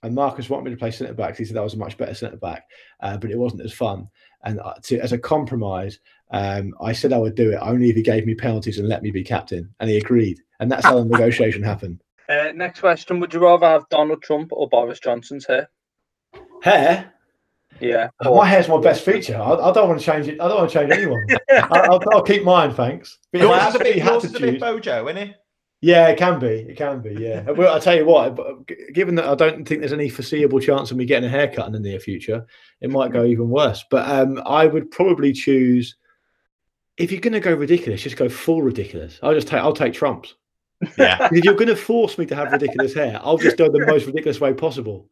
and Marcus wanted me to play centre back. He said that was a much better centre back, uh, but it wasn't as fun. And uh, to, as a compromise, um, I said I would do it only if he gave me penalties and let me be captain, and he agreed. And that's how the negotiation happened. Uh, next question: Would you rather have Donald Trump or Boris Johnson's hair? Hair. Yeah. My hair's my best feature. I, I don't want to change it. I don't want to change anyone. I, I'll, I'll keep mine, thanks. But if Yours is a bit, had yours to is a bit Bojo, isn't it? Yeah, it can be. It can be. Yeah. well, I tell you what. but Given that I don't think there's any foreseeable chance of me getting a haircut in the near future, it might go even worse. But um, I would probably choose. If you're going to go ridiculous, just go full ridiculous. I'll just take. I'll take Trump's. Yeah. If you're going to force me to have ridiculous hair, I'll just go the most ridiculous way possible.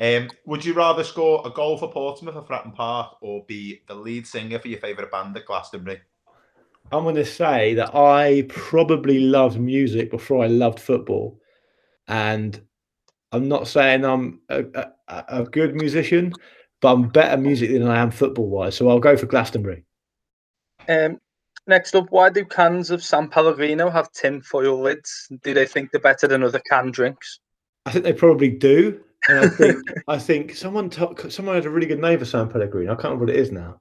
Um, would you rather score a goal for Portsmouth at Fratton Park or be the lead singer for your favourite band at Glastonbury? I'm going to say that I probably loved music before I loved football, and I'm not saying I'm a, a, a good musician, but I'm better music than I am football wise. So I'll go for Glastonbury. Um, next up, why do cans of San Pellegrino have tin foil lids? Do they think they're better than other canned drinks? I think they probably do, and I think I think someone t- someone had a really good name for San Pellegrino. I can't remember what it is now.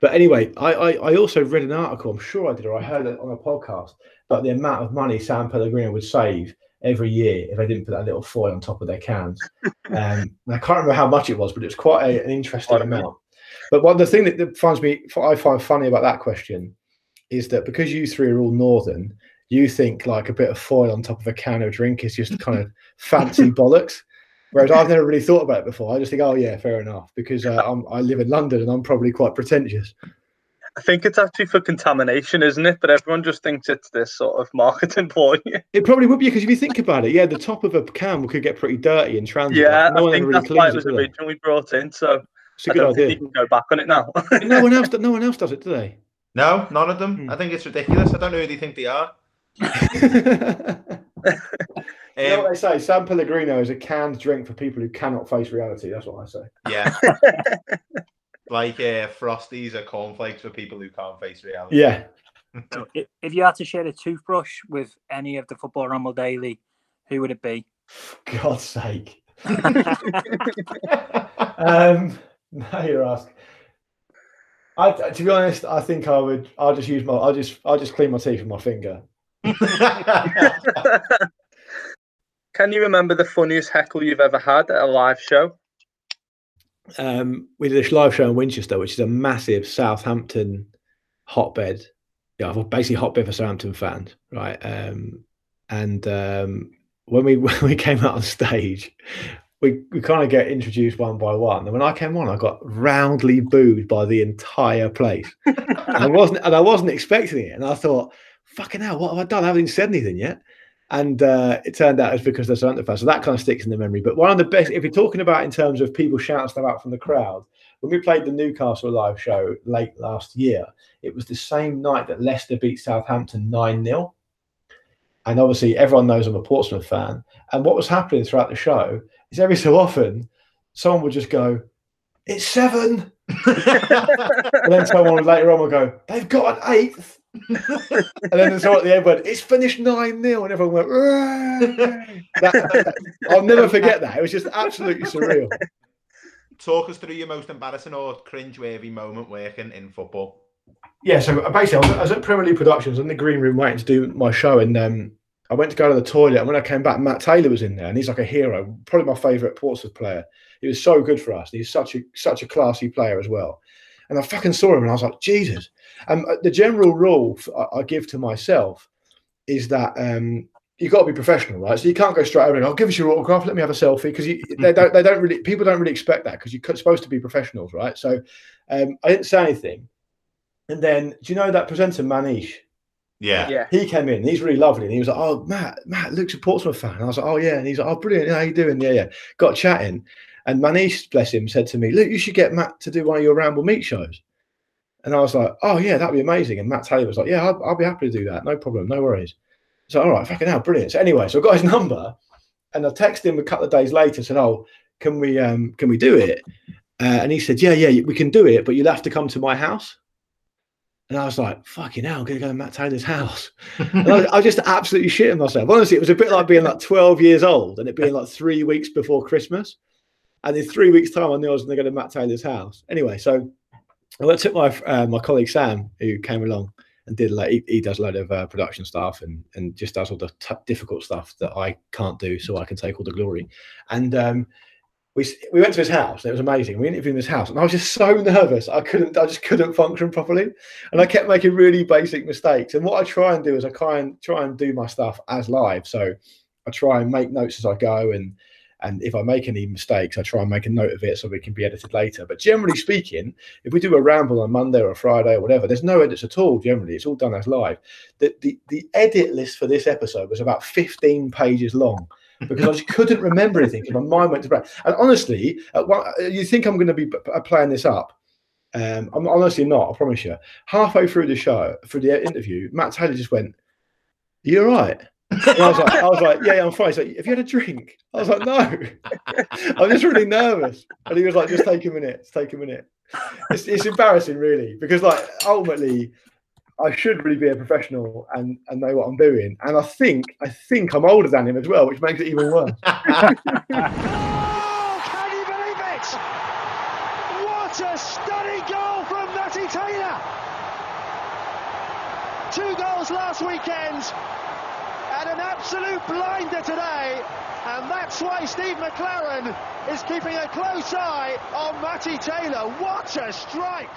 But anyway, I, I, I also read an article. I'm sure I did, or I heard it on a podcast about the amount of money San Pellegrino would save every year if they didn't put that little foil on top of their cans. Um, and I can't remember how much it was, but it was quite a, an interesting Quite a bit. amount. But one the thing that, that finds me I find funny about that question is that because you three are all northern, you think like a bit of foil on top of a can of drink is just kind of fancy bollocks. Whereas I've never really thought about it before. I just think, oh yeah, fair enough, because uh, I'm, I live in London and I'm probably quite pretentious. I think it's actually for contamination, isn't it? But everyone just thinks it's this sort of marketing point. It probably would be because if you think about it, yeah, the top of a can could get pretty dirty in transit. yeah, Like, no I one think ever really that's why it was it, do they? originally brought in. So It's a I good don't think idea. you can go back on it now. no one else, no one else does it, do they? No, none of them. Hmm. I think it's ridiculous. I don't know who they think they are. You know Um, what they say? San Pellegrino is a canned drink for people who cannot face reality. That's what I say. yeah. like uh, Frosties or cornflakes for people who can't face reality. Yeah. If you had to share a toothbrush with any of the Football Ramble Daily, who would it be? God's sake. Um, now you're asking. I, to be honest, I think I would. I'll just use my. I'll just. I'll just clean my teeth with my finger. Can you remember the funniest heckle you've ever had at a live show? Um, we did a live show in Winchester, which is a massive Southampton hotbed. Yeah, basically hotbed for Southampton fans, right? Um, and um, when we when we came out on stage, we, we kind of get introduced one by one. And when I came on, I got roundly booed by the entire place. and I wasn't and I wasn't expecting it. And I thought, fucking hell, what have I done? I haven't even said anything yet. And uh, it turned out it's because they're fans. So that kind of sticks in the memory. But one of the best, if you're talking about in terms of people shouting stuff out from the crowd, when we played the Newcastle live show late last year, it was the same night that Leicester beat Southampton 9 0. And obviously, everyone knows I'm a Portsmouth fan. And what was happening throughout the show is every so often, someone would just go, It's seven. And then someone later on will go, They've got an eighth. and then someone at the end went, It's finished 9 0. And everyone went. That- that- I'll never forget that. It was just absolutely surreal. Talk us through your most embarrassing or cringe-worthy moment working in football. Yeah, so basically, I was, I was at Premier League Productions in the green room waiting to do my show, and um, I went to go to the toilet. And when I came back, Matt Taylor was in there, and he's like a hero, probably my favourite Portsmouth player. He was so good for us. He's such a such a classy player as well. And I fucking saw him, and I was like, Jesus. Um, the general rule I give to myself is that um, you've got to be professional, right? So you can't go straight over and I'll give us your autograph, let me have a selfie, because they don't they don't really people don't really expect that because you're supposed to be professionals, right? So um, I didn't say anything. And then, do you know that presenter Manish? Yeah. Yeah. He came in. and He's really lovely, and he was like, "Oh, Matt, Matt, Luke's a Portsmouth fan." And I was like, "Oh yeah," and he's like, "Oh, brilliant. How you doing?" Yeah, yeah. Got chatting, and Manish, bless him, said to me, "Luke, you should get Matt to do one of your Ramble Meet shows." And I was like, oh, yeah, that'd be amazing. And Matt Taylor was like, yeah, I'll, I'll be happy to do that. No problem. No worries. So, all right, fucking hell, brilliant. So, anyway, so I got his number and I texted him a couple of days later, said, oh, can we um, can we do it? Uh, and he said, yeah, yeah, we can do it, but you'll have to come to my house. And I was like, fucking hell, I'm going to go to Matt Taylor's house. and I, I was just absolutely shitting myself. Honestly, it was a bit like being like 12 years old and it being like three weeks before Christmas. And in three weeks' time, I knew I was going to go to Matt Taylor's house. Anyway, so I took my uh, my colleague Sam, who came along and did like he, he does a load of uh, production stuff and and just does all the t- difficult stuff that I can't do, so I can take all the glory. And um, we we went to his house. And it was amazing. We interviewed in his house, and I was just so nervous. I couldn't. I just couldn't function properly, and I kept making really basic mistakes. And what I try and do is I try and try and do my stuff as live. So I try and make notes as I go, and and if I make any mistakes, I try and make a note of it so it can be edited later. But generally speaking, if we do a ramble on Monday or Friday or whatever, there's no edits at all. Generally, it's all done as live. The the, the edit list for this episode was about 15 pages long because I just couldn't remember anything because my mind went to blank. And honestly, one, you think I'm going to be playing this up? Um, I'm honestly not. I promise you. Halfway through the show, through the interview, Matt Taylor just went, "You're right." I was like, I was like, yeah, yeah, I'm fine. He's like, have you had a drink? I was like, no. I'm just really nervous. And he was like, just take a minute, just take a minute. It's, it's embarrassing, really, because like ultimately, I should really be a professional and, and know what I'm doing. And I think I think I'm older than him as well, which makes it even worse. oh, can you believe it? What a stunning goal from Matty Taylor! Two goals last weekend and an absolute blinder today. And that's why Steve McClaren is keeping a close eye on Matty Taylor. What a strike!